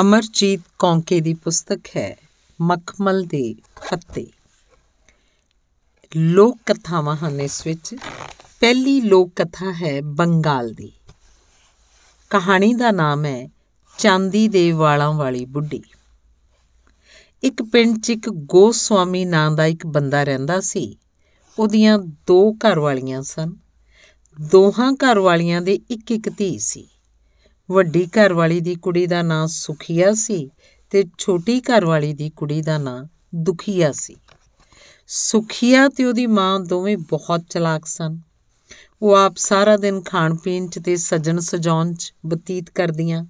ਅਮਰਜੀਤ ਕੌਂਕੇ ਦੀ ਪੁਸਤਕ ਹੈ ਮਖਮਲ ਦੇ ਪੱਤੇ ਲੋਕ ਕਥਾਵਾਂ ਹਨ ਇਸ ਵਿੱਚ। ਪਹਿਲੀ ਲੋਕ ਕਥਾ ਹੈ ਬੰਗਾਲ ਦੀ। ਕਹਾਣੀ ਦਾ ਨਾਮ ਹੈ ਚਾਂਦੀ ਦੇ ਵਾਲਾਂ ਵਾਲੀ ਬੁੱਢੀ। ਇੱਕ ਪਿੰਡ 'ਚ ਇੱਕ ਗੋਸਵਾਮੀ ਨਾਂ ਦਾ ਇੱਕ ਬੰਦਾ ਰਹਿੰਦਾ ਸੀ। ਉਹਦੀਆਂ ਦੋ ਘਰ ਵਾਲੀਆਂ ਸਨ। ਦੋਹਾਂ ਘਰ ਵਾਲੀਆਂ ਦੇ ਇੱਕ ਇੱਕ ਧੀ ਸੀ। ਵੱਡੀ ਘਰ ਵਾਲੀ ਦੀ ਕੁੜੀ ਦਾ ਨਾਂ ਸੁਖੀਆ ਸੀ ਤੇ ਛੋਟੀ ਘਰ ਵਾਲੀ ਦੀ ਕੁੜੀ ਦਾ ਨਾਂ ਦੁਖੀਆ ਸੀ। ਸੁਖੀਆ ਤੇ ਉਹਦੀ ਮਾਂ ਦੋਵੇਂ ਬਹੁਤ ਚਲਾਕ ਸਨ। ਉਹ ਆਪ ਸਾਰਾ ਦਿਨ ਖਾਣ ਪੀਣ 'ਚ ਤੇ ਸਜਣ ਸਜਾਉਣ 'ਚ ਬਤੀਤ ਕਰਦੀਆਂ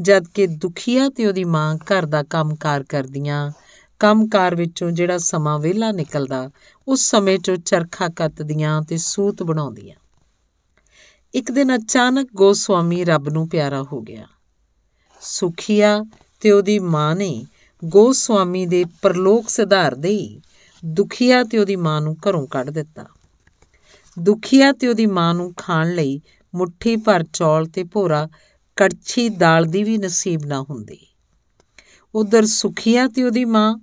ਜਦ ਕਿ ਦੁਖੀਆ ਤੇ ਉਹਦੀ ਮਾਂ ਘਰ ਦਾ ਕੰਮਕਾਰ ਕਰਦੀਆਂ। ਕੰਮਕਾਰ ਵਿੱਚੋਂ ਜਿਹੜਾ ਸਮਾਂ ਵਿਹਲਾ ਨਿਕਲਦਾ, ਉਸ ਸਮੇਂ 'ਚੋਂ ਚਰਖਾ ਕੱਤਦੀਆਂ ਤੇ ਸੂਤ ਬਣਾਉਂਦੀਆਂ। ਇੱਕ ਦਿਨ ਅਚਾਨਕ ਗੋਸਵਾਮੀ ਰੱਬ ਨੂੰ ਪਿਆਰਾ ਹੋ ਗਿਆ। ਸੁਖੀਆ ਤੇ ਉਹਦੀ ਮਾਂ ਨੇ ਗੋਸਵਾਮੀ ਦੇ ਪਰਲੋਕ ਸੁਧਾਰਦੇ ਹੀ ਦੁਖੀਆ ਤੇ ਉਹਦੀ ਮਾਂ ਨੂੰ ਘਰੋਂ ਕੱਢ ਦਿੱਤਾ। ਦੁਖੀਆ ਤੇ ਉਹਦੀ ਮਾਂ ਨੂੰ ਖਾਣ ਲਈ ਮੁੱਠੀ ਭਰ ਚੌਲ ਤੇ ਭੋਰਾ ਕੜਛੀ ਦਾਲ ਦੀ ਵੀ ਨਸੀਬ ਨਾ ਹੁੰਦੀ। ਉਧਰ ਸੁਖੀਆ ਤੇ ਉਹਦੀ ਮਾਂ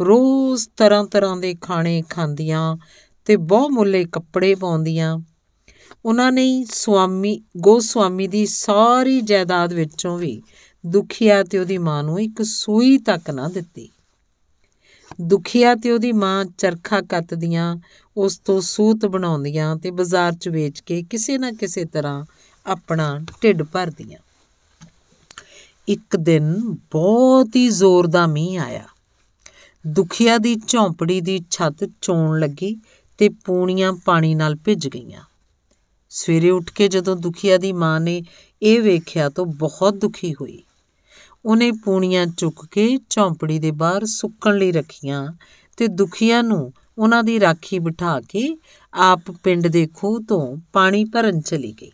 ਰੋਜ਼ ਤਰ੍ਹਾਂ ਤਰ੍ਹਾਂ ਦੇ ਖਾਣੇ ਖਾਂਦੀਆਂ ਤੇ ਬਹੁ ਮੁੱਲੇ ਕੱਪੜੇ ਪਾਉਂਦੀਆਂ ਉਹਨਾਂ ਨੇ ਸੁਆਮੀ, ਗੋਸਵਾਮੀ ਦੀ ਸਾਰੀ ਜਾਇਦਾਦ ਵਿੱਚੋਂ ਵੀ ਦੁਖੀਆ ਤੇ ਉਹਦੀ ਮਾਂ ਨੂੰ ਇੱਕ ਸੂਈ ਤੱਕ ਨਾ ਦਿੱਤੀ। ਦੁਖੀਆ ਤੇ ਉਹਦੀ ਮਾਂ ਚਰਖਾ ਕੱਤਦੀਆਂ, ਉਸ ਤੋਂ ਸੂਤ ਬਣਾਉਂਦੀਆਂ ਤੇ ਬਾਜ਼ਾਰ 'ਚ ਵੇਚ ਕੇ ਕਿਸੇ ਨਾ ਕਿਸੇ ਤਰ੍ਹਾਂ ਆਪਣਾ ਢਿੱਡ ਭਰਦੀਆਂ। ਇੱਕ ਦਿਨ ਬਹੁਤ ਹੀ ਜ਼ੋਰ ਦਾ ਮੀਂਹ ਆਇਆ। ਦੁਖੀਆ ਦੀ ਝੌਂਪੜੀ ਦੀ ਛੱਤ ਚੋਣ ਲੱਗੀ ਤੇ ਪੂਣੀਆਂ ਪਾਣੀ ਨਾਲ ਭਿੱਜ ਗਈਆਂ। ਸਵੇਰੇ ਉੱਠ ਕੇ ਜਦੋਂ ਦੁਖੀਆ ਦੀ ਮਾਂ ਨੇ ਇਹ ਵੇਖਿਆ ਤਾਂ ਬਹੁਤ ਦੁਖੀ ਹੋਈ। ਉਹਨੇ ਪੂਣੀਆਂ ਚੁੱਕ ਕੇ ਝੌਂਪੜੀ ਦੇ ਬਾਹਰ ਸੁੱਕਣ ਲਈ ਰੱਖੀਆਂ ਤੇ ਦੁਖੀਆ ਨੂੰ ਉਹਨਾਂ ਦੀ ਰਾਖੀ ਬਿਠਾ ਕੇ ਆਪ ਪਿੰਡ ਦੇ ਖੂਹ ਤੋਂ ਪਾਣੀ ਭਰਨ ਚਲੀ ਗਈ।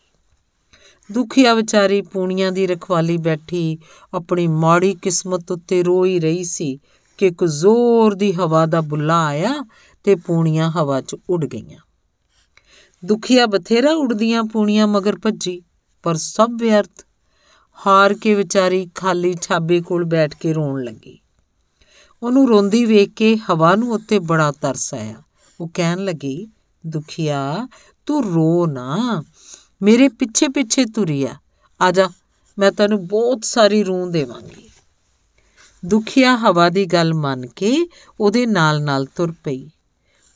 ਦੁਖੀਆ ਵਿਚਾਰੀ ਪੂਣੀਆਂ ਦੀ ਰਖਵਾਲੀ ਬੈਠੀ ਆਪਣੀ ਮਾੜੀ ਕਿਸਮਤ ਉੱਤੇ ਰੋਈ ਰਹੀ ਸੀ ਕਿ ਇੱਕ ਜ਼ੋਰ ਦੀ ਹਵਾ ਦਾ ਬੁੱਲਾ ਆਇਆ ਤੇ ਪੂਣੀਆਂ ਹਵਾ 'ਚ ਉੱਡ ਗਈਆਂ। ਦੁਖੀਆ ਬਥੇਰਾ ਉੜਦੀਆਂ ਪੂਣੀਆਂ ਮਗਰ ਭੱਜੀ, ਪਰ ਸਭ ਵਿਅਰਥ। ਹਾਰ ਕੇ ਵਿਚਾਰੀ ਖਾਲੀ ਛਾਬੇ ਕੋਲ ਬੈਠ ਕੇ ਰੋਣ ਲੱਗੀ। ਉਹਨੂੰ ਰੋਂਦੀ ਵੇਖ ਕੇ ਹਵਾ ਨੂੰ ਉੱਤੇ ਬੜਾ ਤਰਸ ਆਇਆ। ਉਹ ਕਹਿਣ ਲੱਗੀ, ਦੁਖੀਆ, ਤੂੰ ਰੋ ਨਾ। ਮੇਰੇ ਪਿੱਛੇ ਪਿੱਛੇ ਤੁਰੀ ਆ ਆ ਜਾ, ਮੈਂ ਤੈਨੂੰ ਬਹੁਤ ਸਾਰੀ ਰੂਹ ਦੇਵਾਂਗੀ। ਦੁਖੀਆ ਹਵਾ ਦੀ ਗੱਲ ਮੰਨ ਕੇ ਉਹਦੇ ਨਾਲ ਨਾਲ ਤੁਰ ਪਈ।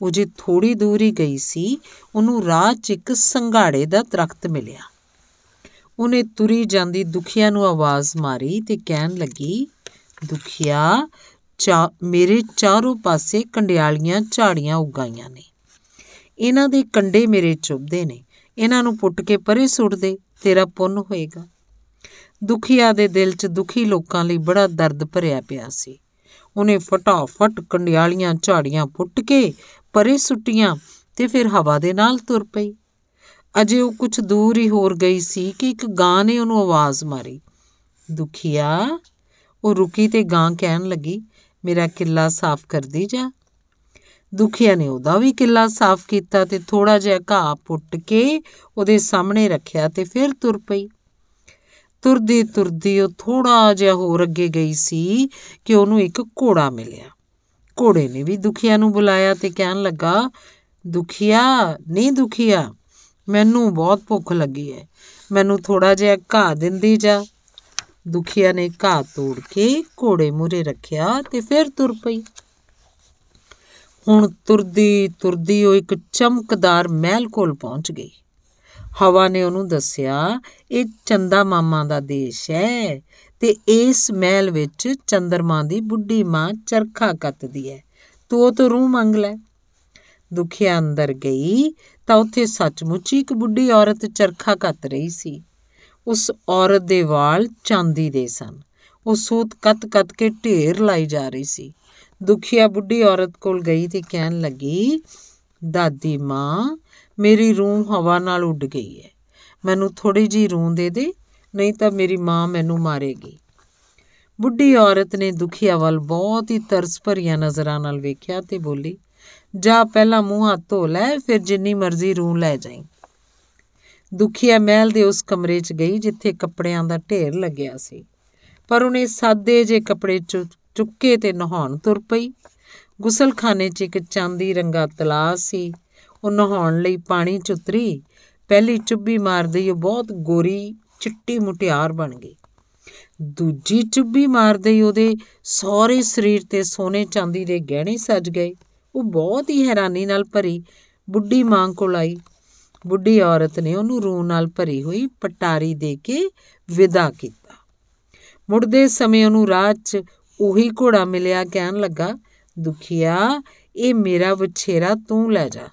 ਉਹ ਜੇ ਥੋੜੀ ਦੂਰ ਹੀ ਗਈ ਸੀ, ਉਹਨੂੰ ਰਾਹ 'ਚ ਇੱਕ ਸੰਘਾੜੇ ਦਾ ਦਰਖਤ ਮਿਲਿਆ। ਉਹਨੇ ਤੁਰੀ ਜਾਂਦੀ ਦੁਖੀਆ ਨੂੰ ਆਵਾਜ਼ ਮਾਰੀ ਤੇ ਕਹਿਣ ਲੱਗੀ, ਦੁਖੀਆ, ਚਾ, ਮੇਰੇ ਚਾਰੋਂ ਪਾਸੇ ਕੰਡਿਆਲੀਆਂ ਝਾੜੀਆਂ ਉਗਾਈਆਂ ਨੇ। ਇਹਨਾਂ ਦੇ ਕੰਡੇ ਮੇਰੇ ਚੁੱਭਦੇ ਨੇ। ਇਹਨਾਂ ਨੂੰ ਪੁੱਟ ਕੇ ਪਰੇ ਸੁੱਟ ਦੇ, ਤੇਰਾ ਪੁੰਨ ਹੋਏਗਾ। ਦੁਖੀਆ ਦੇ ਦਿਲ 'ਚ ਦੁਖੀ ਲੋਕਾਂ ਲਈ ਬੜਾ ਦਰਦ ਭਰਿਆ ਪਿਆ ਸੀ। ਉਹਨੇ ਫਟਾਫਟ ਕੰਡਿਆਲੀਆਂ ਝਾੜੀਆਂ ਪੁੱਟ ਕੇ ਪਰੇ ਸੁੱਟੀਆਂ ਤੇ ਫਿਰ ਹਵਾ ਦੇ ਨਾਲ ਤੁਰ ਪਈ। ਅਜੇ ਉਹ ਕੁਝ ਦੂਰ ਹੀ ਹੋਰ ਗਈ ਸੀ ਕਿ ਇੱਕ ਗਾਂ ਨੇ ਉਹਨੂੰ ਆਵਾਜ਼ ਮਾਰੀ। ਦੁਖੀਆ, ਉਹ ਰੁਕੀ ਤੇ ਗਾਂ ਕਹਿਣ ਲੱਗੀ, ਮੇਰਾ ਕਿੱਲਾ ਸਾਫ਼ ਕਰਦੀ ਜਾ। ਦੁਖੀਆ ਨੇ ਉਹਦਾ ਵੀ ਕਿੱਲਾ ਸਾਫ਼ ਕੀਤਾ ਤੇ ਥੋੜਾ ਜਿਹਾ ਘਾਹ ਪੁੱਟ ਕੇ ਉਹਦੇ ਸਾਹਮਣੇ ਰੱਖਿਆ ਤੇ ਫਿਰ ਤੁਰ ਪਈ। ਤੁਰਦੀ ਤੁਰਦੀ ਉਹ ਥੋੜਾ ਜਿਹਾ ਹੋਰ ਅੱਗੇ ਗਈ ਸੀ ਕਿ ਉਹਨੂੰ ਇੱਕ ਘੋੜਾ ਮਿਲਿਆ। ਘੋੜੇ ਨੇ ਵੀ ਦੁਖੀਆ ਨੂੰ ਬੁਲਾਇਆ ਤੇ ਕਹਿਣ ਲੱਗਾ, ਦੁਖੀਆ, ਨਹੀਂ ਦੁਖੀਆ, ਮੈਨੂੰ ਬਹੁਤ ਭੁੱਖ ਲੱਗੀ ਹੈ ਮੈਨੂੰ ਥੋੜਾ ਜਿਹਾ ਘਾਹ ਦਿੰਦੀ ਜਾ। ਦੁਖੀਆ ਨੇ ਘਾਹ ਤੋੜ ਕੇ ਘੋੜੇ ਮੂਰੇ ਰੱਖਿਆ ਤੇ ਫਿਰ ਤੁਰ ਪਈ। ਹੁਣ ਤੁਰਦੀ ਤੁਰਦੀ ਉਹ ਇੱਕ ਚਮਕਦਾਰ ਮਹਿਲ ਕੋਲ ਪਹੁੰਚ ਗਈ। ਹਵਾ ਨੇ ਉਹਨੂੰ ਦੱਸਿਆ, ਇਹ ਚੰਦਾ ਮਾਮਾ ਦਾ ਦੇਸ਼ ਹੈ ਤੇ ਇਸ ਮਹਿਲ ਵਿੱਚ ਚੰਦਰਮਾ ਦੀ ਬੁੱਢੀ ਮਾਂ ਚਰਖਾ ਕੱਤਦੀ ਹੈ ਤੂੰ ਉਹ ਤੋਂ ਰੂਹ ਮੰਗ ਲੈ। ਦੁਖਿਆ ਅੰਦਰ ਗਈ ਤਾਂ ਉੱਥੇ ਸੱਚਮੁੱਚ ਇੱਕ ਬੁੱਢੀ ਔਰਤ ਚਰਖਾ ਕੱਤ ਰਹੀ ਸੀ। ਉਸ ਔਰਤ ਦੇ ਵਾਲ ਚਾਂਦੀ ਦੇ ਸਨ। ਉਹ ਸੂਤ ਕੱਤ-ਕੱਤ ਕੇ ਢੇਰ ਲਾਈ ਜਾ ਰਹੀ ਸੀ। ਦੁਖਿਆ ਬੁੱਢੀ ਔਰਤ ਕੋਲ ਗਈ ਤੇ ਕਹਿਣ ਲੱਗੀ, ਦਾਦੀ ਮਾਂ, ਮੇਰੀ ਰੂਹ ਹਵਾ ਨਾਲ ਉੱਡ ਗਈ ਹੈ ਮੈਨੂੰ ਥੋੜੀ ਜੀ ਰੂਹ ਦੇ ਦੇ ਨਹੀਂ ਤਾਂ ਮੇਰੀ ਮਾਂ ਮੈਨੂੰ ਮਾਰੇਗੀ। ਬੁੱਢੀ ਔਰਤ ਨੇ ਦੁਖੀਆ ਵੱਲ ਬਹੁਤ ਹੀ ਤਰਸ ਭਰੀਆਂ ਨਜ਼ਰਾਂ ਨਾਲ ਵੇਖਿਆ ਤੇ ਬੋਲੀ, ਜਾ ਪਹਿਲਾਂ ਮੂੰਹ ਹੱਥ ਧੋ ਲੈ, ਫਿਰ ਜਿੰਨੀ ਮਰਜ਼ੀ ਰੂਹ ਲੈ ਜਾਈਂ। ਦੁਖੀਆ ਮਹਿਲ ਦੇ ਉਸ ਕਮਰੇ 'ਚ ਗਈ ਜਿੱਥੇ ਕੱਪੜਿਆਂ ਦਾ ਢੇਰ ਲੱਗਿਆ ਸੀ। ਪਰ ਉਹਨੇ ਸਾਦੇ ਜੇ ਕੱਪੜੇ ਚੁੱਕੇ ਤੇ ਨਹਾਉਣ ਤੁਰ ਪਈ। ਗੁਸਲਖਾਨੇ 'ਚ ਇੱਕ ਚਾਂਦੀ ਰੰਗਾ ਤਲਾਅ ਸੀ। ਉਹ ਨਹਾਉਣ ਲਈ ਪਾਣੀ 'ਚ ਉਤਰੀ। ਪਹਿਲੀ ਚੁੱਭੀ ਮਾਰਦੇ ਉਹ ਬਹੁਤ ਗੋਰੀ ਚਿੱਟੀ ਮੁਟਿਆਰ ਬਣ ਗਈ। ਦੂਜੀ ਚੁੱਭੀ ਮਾਰਦੇ ਹੀ ਉਹਦੇ ਸਾਰੇ ਸਰੀਰ ਤੇ ਸੋਨੇ ਚਾਂਦੀ ਦੇ ਗਹਿਣੇ ਸਜ ਗਏ। ਉਹ ਬਹੁਤ ਹੀ ਹੈਰਾਨੀ ਨਾਲ ਭਰੀ ਬੁੱਢੀ ਮਾਂ ਕੋਲ ਆਈ। ਬੁੱਢੀ ਔਰਤ ਨੇ ਉਹਨੂੰ ਰੂਹ ਨਾਲ ਭਰੀ ਹੋਈ ਪਟਾਰੀ ਦੇ ਕੇ ਵਿਦਾ ਕੀਤਾ। ਮੁੜਦੇ ਸਮੇਂ ਉਹਨੂੰ ਰਾਹ 'ਚ ਉਹੀ ਘੋੜਾ ਮਿਲਿਆ ਕਹਿਣ ਲੱਗਾ, ਦੁਖੀਆ, ਇਹ ਮੇਰਾ ਵਿਛੇਰਾ ਤੂੰ ਲੈ ਜਾ।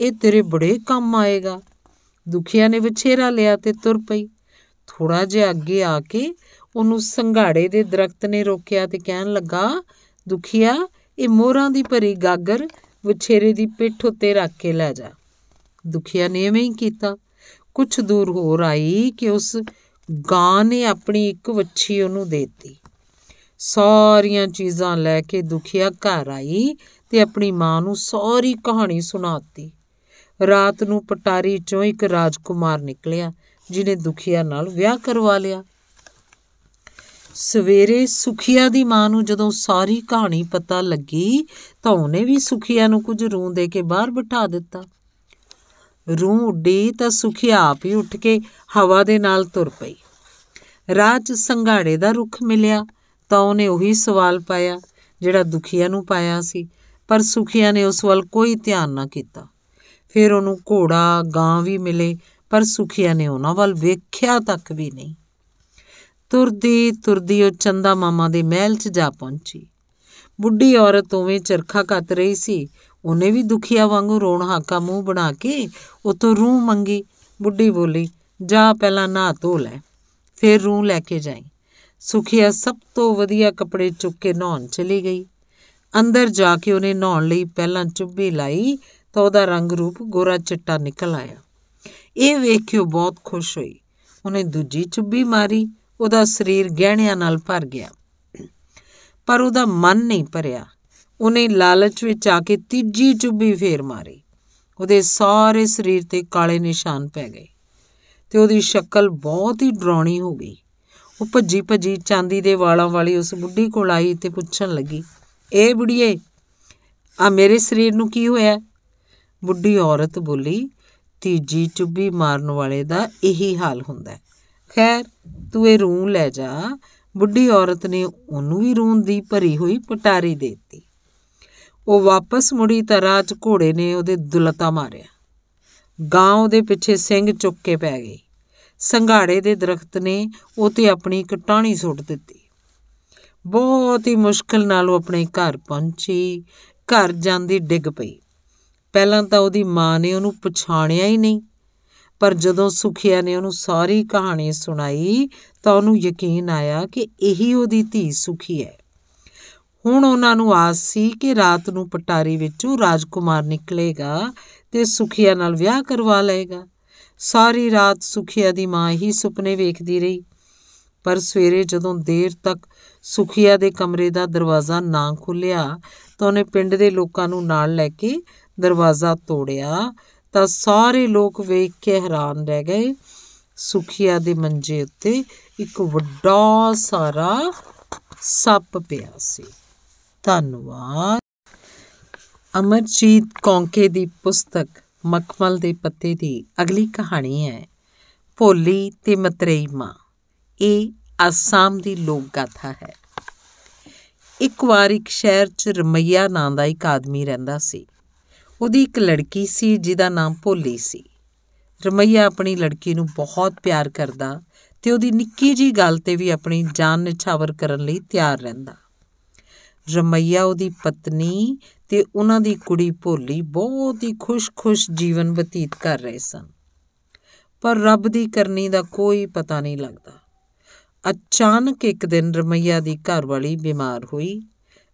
ਇਹ ਤੇਰੇ ਬੜੇ ਕੰਮ ਆਏਗਾ। ਦੁਖੀਆ ਨੇ ਵਿਛੇਰਾ ਲਿਆ ਤੇ ਤੁਰ ਪਈ। ਥੋੜਾ ਜਿਹਾ ਅੱਗੇ ਆ ਕੇ ਉਹਨੂੰ ਸੰਘਾੜੇ ਦੇ ਦਰਖਤ ਨੇ ਰੋਕਿਆ ਤੇ ਕਹਿਣ ਲੱਗਾ, ਦੁਖੀਆ, ਇਹ ਮੋਹਰਾਂ ਦੀ ਭਰੀ ਗਾਗਰ ਵਿਛੇਰੇ ਦੀ ਪਿੱਠ ਉੱਤੇ ਰੱਖ ਕੇ ਲੈ ਜਾ। ਦੁਖੀਆ ਨੇ ਐਵੇਂ ਹੀ ਕੀਤਾ। ਕੁਝ ਦੂਰ ਹੋਰ ਆਈ ਕਿ ਉਸ ਗਾਂ ਨੇ ਆਪਣੀ ਇੱਕ ਵੱਛੀ ਉਹਨੂੰ ਦੇਤੀ। ਸਾਰੀਆਂ ਚੀਜ਼ਾਂ ਲੈ ਕੇ ਦੁਖੀਆ ਘਰ ਆਈ ਤੇ ਆਪਣੀ ਮਾਂ ਨੂੰ ਸਾਰੀ ਕਹਾਣੀ ਸੁਣਾਤੀ ਰਾਤ ਨੂੰ ਪਟਾਰੀ ਚੋਂ ਇੱਕ ਰਾਜਕੁਮਾਰ ਨਿਕਲਿਆ। ਜਿਨੇ ਦੁਖੀਆ ਨਾਲ ਵਿਆਹ ਕਰਵਾ ਲਿਆ। ਸਵੇਰੇ ਸੁਖੀਆ ਦੀ ਮਾਂ ਨੂੰ ਜਦੋਂ ਸਾਰੀ ਕਹਾਣੀ ਪਤਾ ਲੱਗੀ, ਤਾਂ ਉਹਨੇ ਵੀ ਸੁਖੀਆ ਨੂੰ ਕੁਝ ਰੂੰ ਦੇ ਕੇ ਬਾਹਰ ਬਿਠਾ ਦਿੱਤਾ। ਰੂੰ ਉੱਡੀ ਤਾਂ ਸੁਖੀਆ ਆਪ ਹੀ ਉੱਠ ਕੇ ਹਵਾ ਦੇ ਨਾਲ ਤੁਰ ਪਈ। ਰਾਜ ਸੰਘਾੜੇ ਦਾ ਰੁੱਖ ਮਿਲਿਆ, ਤਾਂ ਉਹਨੇ ਉਹੀ ਸਵਾਲ ਪਾਇਆ, ਜਿਹੜਾ ਦੁਖੀਆ ਨੂੰ ਪਾਇਆ ਸੀ, ਪਰ ਸੁਖੀਆ ਨੇ ਉਸ ਵੱਲ ਕੋਈ ਧਿਆਨ ਨਾ ਕੀਤਾ। ਫਿਰ ਉਹਨੂੰ ਘੋੜਾ, ਗਾਂ ਵੀ ਮਿਲੇ ਪਰ ਸੁਖੀਆ ਨੇ ਉਹਨਾਂ ਵੱਲ ਵੇਖਿਆ ਤੱਕ ਵੀ ਨਹੀਂ। ਤੁਰਦੀ ਤੁਰਦੀ ਉਹ ਚੰਦਾ ਮਾਮਾ ਦੇ ਮਹਿਲ 'ਚ ਜਾ ਪਹੁੰਚੀ। ਬੁੱਢੀ ਔਰਤ ਉਵੇਂ ਚਰਖਾ ਕੱਤ ਰਹੀ ਸੀ, ਉਹਨੇ ਵੀ ਦੁਖੀਆ ਵਾਂਗੂ ਰੋਣ ਹਾਕਾ ਮੂੰਹ ਬਣਾ ਕੇ ਉਤੋਂ ਰੂਹ ਮੰਗੀ। ਬੁੱਢੀ ਬੋਲੀ, ਜਾ ਪਹਿਲਾਂ ਨਹਾ ਧੋ ਲੈ, ਫਿਰ ਰੂਹ ਲੈ ਕੇ ਜਾਈ। ਸੁਖੀਆ ਸਭ ਤੋਂ ਵਧੀਆ ਕੱਪੜੇ ਚੁੱਕ ਕੇ ਨਹਾਉਣ ਚਲੀ ਗਈ। ਅੰਦਰ ਜਾ ਕੇ ਉਹਨੇ ਨਹਾਉਣ ਲਈ ਪਹਿਲਾਂ ਚੁੱਭੀ ਲਾਈ ਤਾਂ ਉਹਦਾ ਰੰਗ ਰੂਪ ਗੋਰਾ ਚਿੱਟਾ ਨਿਕਲ ਆਇਆ। ਇਹ ਵੇਖ ਕੇ ਉਹ ਬਹੁਤ ਖੁਸ਼ ਹੋਈ। ਉਹਨੇ ਦੂਜੀ ਚੁੱਭੀ ਮਾਰੀ, ਉਹਦਾ ਸਰੀਰ ਗਹਿਣਿਆਂ ਨਾਲ ਭਰ ਗਿਆ। ਪਰ ਉਹਦਾ ਮਨ ਨਹੀਂ ਭਰਿਆ। ਉਹਨੇ ਲਾਲਚ ਵਿੱਚ ਆ ਕੇ ਤੀਜੀ ਚੁੱਭੀ ਫੇਰ ਮਾਰੀ। ਉਹਦੇ ਸਾਰੇ ਸਰੀਰ ਤੇ ਕਾਲੇ ਨਿਸ਼ਾਨ ਪੈ ਗਏ ਤੇ ਉਹਦੀ ਸ਼ਕਲ ਬਹੁਤ ਹੀ ਡਰਾਉਣੀ ਹੋ ਗਈ। ਉਹ ਭੱਜੀ ਭੱਜੀ ਚਾਂਦੀ ਦੇ ਵਾਲਾਂ ਵਾਲੀ ਉਸ ਬੁੱਢੀ ਕੋਲ ਆਈ ਤੇ ਪੁੱਛਣ ਲੱਗੀ ਏ ਬੁੜੀਏ ਆ ਮੇਰੇ ਸਰੀਰ ਨੂੰ ਕੀ ਹੋਇਆ? ਬੁੱਢੀ ਔਰਤ ਬੋਲੀ ਤੀਜੀ ਚੁੱਭੀ ਮਾਰਨ ਵਾਲੇ ਦਾ ਇਹੀ ਹਾਲ ਹੁੰਦਾ ਖੈਰ, ਤੂੰ ਇਹ ਰੂੰ ਲੈ ਜਾ। ਬੁੱਢੀ ਔਰਤ ਨੇ ਉਹਨੂੰ ਵੀ ਰੂੰ ਦੀ ਭਰੀ ਹੋਈ ਪਟਾਰੀ ਦੇਤੀ। ਉਹ ਵਾਪਸ ਮੁੜੀ ਤਾਂ ਰਾਜ ਘੋੜੇ ਨੇ ਉਹਦੇ ਦੁਲਤਾ ਮਾਰਿਆ। ਗਾਂ ਉਹਦੇ ਪਿੱਛੇ ਸਿੰਘ ਚੁੱਕ ਕੇ ਪੈ ਗਈ। ਸੰਘਾੜੇ ਦੇ ਦਰਖਤ ਨੇ ਉਹ ਤੇ ਆਪਣੀ ਕਟਾਣੀ ਸੁੱਟ ਦਿੱਤੀ। ਬਹੁਤ ਹੀ ਮੁਸ਼ਕਲ ਨਾਲ ਉਹ ਆਪਣੇ ਘਰ ਪਹੁੰਚੀ। ਘਰ ਜਾਂਦੀ ਡਿੱਗ ਪਈ। ਪਹਿਲਾਂ ਤਾਂ ਉਹਦੀ ਮਾਂ ਨੇ ਉਹਨੂੰ ਪਛਾਣਿਆ ਹੀ ਨਹੀਂ। ਪਰ ਜਦੋਂ ਸੁਖਿਆ ਨੇ ਉਹਨੂੰ ਸਾਰੀ ਕਹਾਣੀ ਸੁਣਾਈ, ਤਾਂ ਉਹਨੂੰ ਯਕੀਨ ਆਇਆ ਕਿ ਇਹੀ ਉਹਦੀ ਧੀ ਸੁਖੀ ਹੈ। ਹੁਣ ਉਹਨਾਂ ਨੂੰ ਆਸ ਸੀ ਕਿ ਰਾਤ ਨੂੰ ਪਟਾਰੀ ਵਿੱਚੋਂ ਰਾਜਕੁਮਾਰ ਨਿਕਲੇਗਾ ਤੇ ਸੁਖਿਆ ਨਾਲ ਵਿਆਹ ਕਰਵਾ ਲਏਗਾ। ਸਾਰੀ ਰਾਤ ਸੁਖਿਆ ਦੀ ਮਾਂ ਹੀ ਸੁਪਨੇ ਵੇਖਦੀ ਰਹੀ। ਪਰ ਸਵੇਰੇ ਜਦੋਂ ਦੇਰ ਤੱਕ ਸੁਖਿਆ ਦੇ ਕਮਰੇ ਦਾ ਦਰਵਾਜ਼ਾ ਨਾ ਖੁੱਲਿਆ, ਤਾਂ ਉਹਨੇ ਪਿੰਡ ਦੇ ਲੋਕਾਂ ਨੂੰ ਨਾਲ ਲੈ ਕੇ ਦਰਵਾਜ਼ਾ ਤੋੜਿਆ ਤਾਂ ਸਾਰੇ ਲੋਕ ਵੇਖ ਕੇ ਹੈਰਾਨ ਰਹਿ ਗਏ। ਸੁਖੀਆ ਦੇ ਮੰਜੇ ਉੱਤੇ ਇੱਕ ਵੱਡਾ ਸਾਰਾ ਸੱਪ ਪਿਆ ਸੀ। ਧੰਨਵਾਦ। ਅਮਰਜੀਤ ਕੌਂਕੇ ਦੀ ਪੁਸਤਕ ਮਖਮਲ ਦੇ ਪੱਤੇ ਦੀ ਅਗਲੀ ਕਹਾਣੀ ਹੈ, ਭੋਲੀ ਤੇ ਮਤਰੇਈ ਮਾਂ। ਇਹ ਅਸਾਮ ਦੀ ਲੋਕ ਗਾਥਾ ਹੈ। ਇੱਕ ਵਾਰ ਇੱਕ ਸ਼ਹਿਰ 'ਚ ਰਮਈਆ ਨਾਂ ਦਾ ਇੱਕ ਆਦਮੀ ਰਹਿੰਦਾ ਸੀ। ਉਹਦੀ ਇੱਕ ਲੜਕੀ ਸੀ, ਜਿਹਦਾ ਨਾਮ ਭੋਲੀ ਸੀ। ਰਮਈਆ ਆਪਣੀ ਲੜਕੀ ਨੂੰ ਬਹੁਤ ਪਿਆਰ ਕਰਦਾ ਤੇ ਉਹਦੀ ਨਿੱਕੀ ਜੀ ਗੱਲ ਤੇ ਵੀ ਆਪਣੀ ਜਾਨ ਨਿਛਾਵਰ ਕਰਨ ਲਈ ਤਿਆਰ ਰਹਿੰਦਾ। ਰਮਈਆ ਉਹਦੀ ਪਤਨੀ ਤੇ ਉਹਨਾਂ ਦੀ ਕੁੜੀ ਭੋਲੀ ਬਹੁਤ ਹੀ ਖੁਸ਼-ਖੁਸ਼ ਜੀਵਨ ਬਤੀਤ ਕਰ ਰਹੇ ਸਨ। ਪਰ ਰੱਬ ਦੀ ਕਰਨੀ ਦਾ ਕੋਈ ਪਤਾ ਨਹੀਂ ਲੱਗਦਾ। ਅਚਾਨਕ ਇੱਕ ਦਿਨ ਰਮਈਆ ਦੀ ਘਰਵਾਲੀ ਬਿਮਾਰ ਹੋਈ।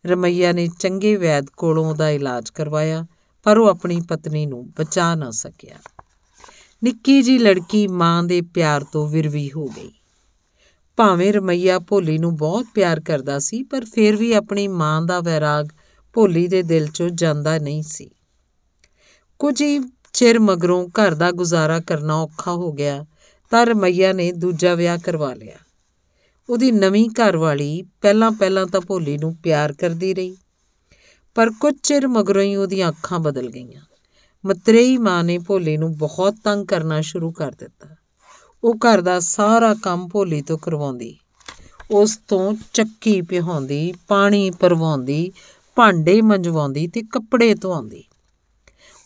ਰਮਈਆ ਨੇ ਚੰਗੇ ਵੈਦ ਕੋਲੋਂ ਉਹਦਾ ਇਲਾਜ ਕਰਵਾਇਆ ਪਰ ਉਹ ਆਪਣੀ ਪਤਨੀ ਨੂੰ ਬਚਾ ਨਾ ਸਕਿਆ। ਨਿੱਕੀ ਜੀ ਲੜਕੀ ਮਾਂ ਦੇ ਪਿਆਰ ਤੋਂ ਵਿਰਵੀ ਹੋ ਗਈ। ਭਾਵੇਂ ਰਮਈਆ ਭੋਲੀ ਨੂੰ ਬਹੁਤ ਪਿਆਰ ਕਰਦਾ ਸੀ, ਪਰ ਫਿਰ ਵੀ ਆਪਣੀ ਮਾਂ ਦਾ ਵੈਰਾਗ ਭੋਲੀ ਦੇ ਦਿਲ 'ਚੋਂ ਜਾਂਦਾ ਨਹੀਂ ਸੀ। ਕੁਝ ਹੀ ਚਿਰ ਮਗਰੋਂ ਘਰ ਦਾ ਗੁਜ਼ਾਰਾ ਕਰਨਾ ਔਖਾ ਹੋ ਗਿਆ, ਤਾਂ ਰਮਈਆ ਨੇ ਦੂਜਾ ਵਿਆਹ ਕਰਵਾ ਲਿਆ। ਉਹਦੀ ਨਵੀਂ ਘਰਵਾਲੀ ਪਹਿਲਾਂ ਪਹਿਲਾਂ ਤਾਂ ਭੋਲੀ ਨੂੰ ਪਿਆਰ ਕਰਦੀ ਰਹੀ। ਪਰ ਕੁਝ ਚਿਰ ਮਗਰੋਂ ਹੀ ਉਹਦੀਆਂ ਅੱਖਾਂ ਬਦਲ ਗਈਆਂ। ਮਤਰੇਈ ਮਾਂ ਨੇ ਭੋਲੀ ਨੂੰ ਬਹੁਤ ਤੰਗ ਕਰਨਾ ਸ਼ੁਰੂ ਕਰ ਦਿੱਤਾ। ਉਹ ਘਰ ਦਾ ਸਾਰਾ ਕੰਮ ਭੋਲੀ ਤੋਂ ਕਰਵਾਉਂਦੀ। ਉਸ ਤੋਂ ਚੱਕੀ ਪਿਹਾਉਂਦੀ, ਪਾਣੀ ਪਰਵਾਉਂਦੀ ਭਾਂਡੇ ਮੰਜਵਾਉਂਦੀ ਤੇ ਕੱਪੜੇ ਧਵਾਉਂਦੀ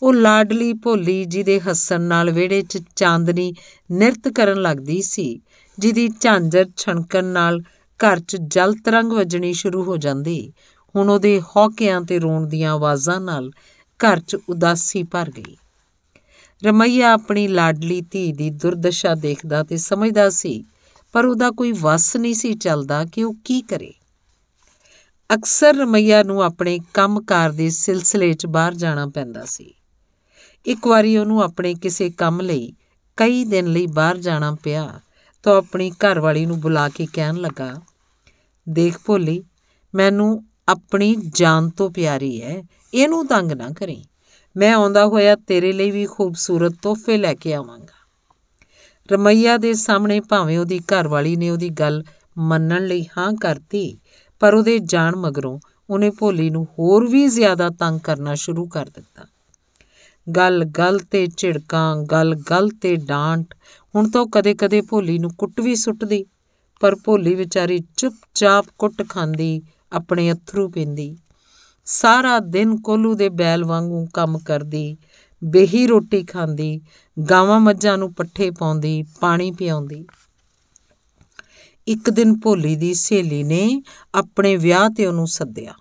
ਉਹ ਲਾਡਲੀ ਭੋਲੀ ਜਿਹਦੇ ਹੱਸਣ ਨਾਲ ਵਿਹੜੇ 'ਚ ਚਾਂਦਨੀ ਨਿਰਤ ਕਰਨ ਲੱਗਦੀ ਸੀ, ਜਿਹਦੀ ਝਾਂਜਰ ਛਣਕਣ ਨਾਲ ਘਰ 'ਚ ਜਲ ਤਰੰਗ ਵੱਜਣੀ ਸ਼ੁਰੂ ਹੋ ਜਾਂਦੀ। ਹੁਣ ਉਹਦੇ ਹੌਕਿਆਂ ਤੇ ਰੋਣ ਦੀਆਂ ਆਵਾਜ਼ਾਂ ਨਾਲ ਘਰ 'ਚ ਉਦਾਸੀ ਭਰ ਗਈ। ਰਮਈਆ ਆਪਣੀ ਲਾਡਲੀ ਧੀ ਦੀ ਦੁਰਦਸ਼ਾ ਦੇਖਦਾ ਤੇ ਸਮਝਦਾ ਸੀ, ਪਰ ਉਹਦਾ ਕੋਈ ਵਸ ਨਹੀਂ ਸੀ ਚੱਲਦਾ ਕਿ ਉਹ ਕੀ ਕਰੇ। ਅਕਸਰ ਰਮਈਆ ਨੂੰ ਆਪਣੇ ਕੰਮਕਾਰ ਦੇ ਸਿਲਸਿਲੇ 'ਚ ਬਾਹਰ ਜਾਣਾ ਪੈਂਦਾ ਸੀ। ਇੱਕ ਵਾਰੀ ਉਹਨੂੰ ਆਪਣੇ ਕਿਸੇ ਕੰਮ ਲਈ ਕਈ ਦਿਨ ਲਈ ਬਾਹਰ ਜਾਣਾ ਪਿਆ ਤਾਂ ਆਪਣੀ ਘਰਵਾਲੀ ਨੂੰ ਬੁਲਾ ਕੇ ਕਹਿਣ ਲੱਗਾ, ਦੇਖ ਭੋਲੀ, ਮੈਨੂੰ ਆਪਣੀ ਜਾਨ ਤੋਂ ਪਿਆਰੀ ਹੈ, ਇਹਨੂੰ ਤੰਗ ਨਾ ਕਰੀ। ਮੈਂ ਆਉਂਦਾ ਹੋਇਆ ਤੇਰੇ ਲਈ ਵੀ ਖੂਬਸੂਰਤ ਤੋਹਫੇ ਲੈ ਕੇ ਆਵਾਂਗਾ। ਰਮਈਆ ਦੇ ਸਾਹਮਣੇ ਭਾਵੇਂ ਉਹਦੀ ਘਰਵਾਲੀ ਨੇ ਉਹਦੀ ਗੱਲ ਮੰਨਣ ਲਈ ਹਾਂ ਕਰਤੀ, ਪਰ ਉਹਦੇ ਜਾਣ ਮਗਰੋਂ ਉਹਨੇ ਭੋਲੀ ਨੂੰ ਹੋਰ ਵੀ ਜ਼ਿਆਦਾ ਤੰਗ ਕਰਨਾ ਸ਼ੁਰੂ ਕਰ ਦਿੱਤਾ। ਗੱਲ ਗੱਲ ਤੇ ਝਿੜਕਾਂ, ਗੱਲ ਗੱਲ ਤੇ ਡਾਂਟ, ਹੁਣ ਤਾਂ ਕਦੇ-ਕਦੇ ਭੋਲੀ ਨੂੰ ਕੁੱਟ ਵੀ ਸੁੱਟਦੀ, ਪਰ ਭੋਲੀ ਵਿਚਾਰੀ ਚੁੱਪਚਾਪ ਕੁੱਟ ਖਾਂਦੀ ਆਪਣੇ ਅਥਰੂ ਪੀਂਦੀ। ਸਾਰਾ ਦਿਨ ਕੋਲੂ ਦੇ ਬੈਲ ਵਾਂਗੂ ਕੰਮ ਕਰਦੀ। ਬੇਹੀ ਰੋਟੀ ਖਾਂਦੀ। ਗਾਵਾਂ ਮੱਝਾਂ ਨੂੰ ਪੱਠੇ ਪਾਉਂਦੀ, ਪਾਣੀ ਪਿਆਉਂਦੀ। ਇੱਕ ਦਿਨ ਭੋਲੀ ਦੀ ਸਹੇਲੀ ਨੇ ਆਪਣੇ ਵਿਆਹ ਤੇ ਉਹਨੂੰ ਸੱਦਿਆ।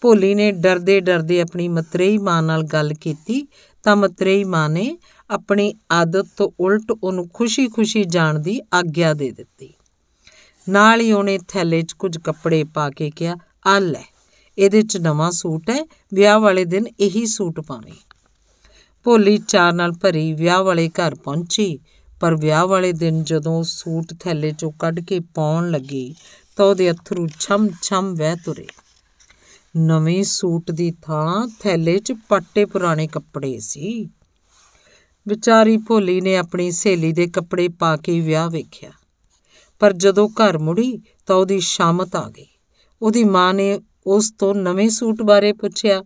ਭੋਲੀ ਨੇ ਡਰਦੇ ਡਰਦੇ ਆਪਣੀ ਮਤਰੇਈ ਮਾਂ ਨਾਲ ਗੱਲ ਕੀਤੀ ਤਾਂ ਮਤਰੇਈ ਮਾਂ ਨੇ ਆਪਣੀ ਆਦਤ ਤੋਂ ਉਲਟ ਉਹਨੂੰ ਖੁਸ਼ੀ-ਖੁਸ਼ੀ ਜਾਣ ਦੀ ਆਗਿਆ ਦੇ ਦਿੱਤੀ। ਨਾਲ ਹੀ ਉਹਨੇ ਥੈਲੇ 'ਚ ਕੁਝ ਕੱਪੜੇ ਪਾ ਕੇ ਕਿਹਾ, ਆ ਲੈ, ਇਹਦੇ 'ਚ ਨਵਾਂ ਸੂਟ ਹੈ, ਵਿਆਹ ਵਾਲੇ ਦਿਨ ਇਹੀ ਸੂਟ ਪਾਵੇਂ। ਭੋਲੀ ਚਾਰ ਨਾਲ ਭਰੀ ਵਿਆਹ ਵਾਲੇ ਘਰ ਪਹੁੰਚੀ, ਪਰ ਵਿਆਹ ਵਾਲੇ ਦਿਨ ਜਦੋਂ ਸੂਟ ਥੈਲੇ 'ਚੋਂ ਕੱਢ ਕੇ ਪਾਉਣ ਲੱਗੀ, ਤਾਂ ਉਹਦੇ ਅਥਰੂ ਛਮ-ਛਮ ਵਹਿ ਤੁਰੇ। ਨਵੇਂ ਸੂਟ ਦੀ ਥਾਂ ਥੈਲੇ 'ਚ ਪੱਟੇ ਪੁਰਾਣੇ ਕੱਪੜੇ ਸੀ। ਵਿਚਾਰੀ ਭੋਲੀ ਨੇ ਆਪਣੀ ਸਹੇਲੀ ਦੇ ਕੱਪੜੇ ਪਾ ਕੇ ਵਿਆਹ ਵੇਖਿਆ। ਪਰ ਜਦੋਂ ਘਰ ਮੁੜੀ ਤਾਂ ਉਹਦੀ ਸ਼ਾਮਤ ਆ ਗਈ। ਉਹਦੀ ਮਾਂ ਨੇ ਉਸ ਤੋਂ ਨਵੇਂ ਸੂਟ ਬਾਰੇ ਪੁੱਛਿਆ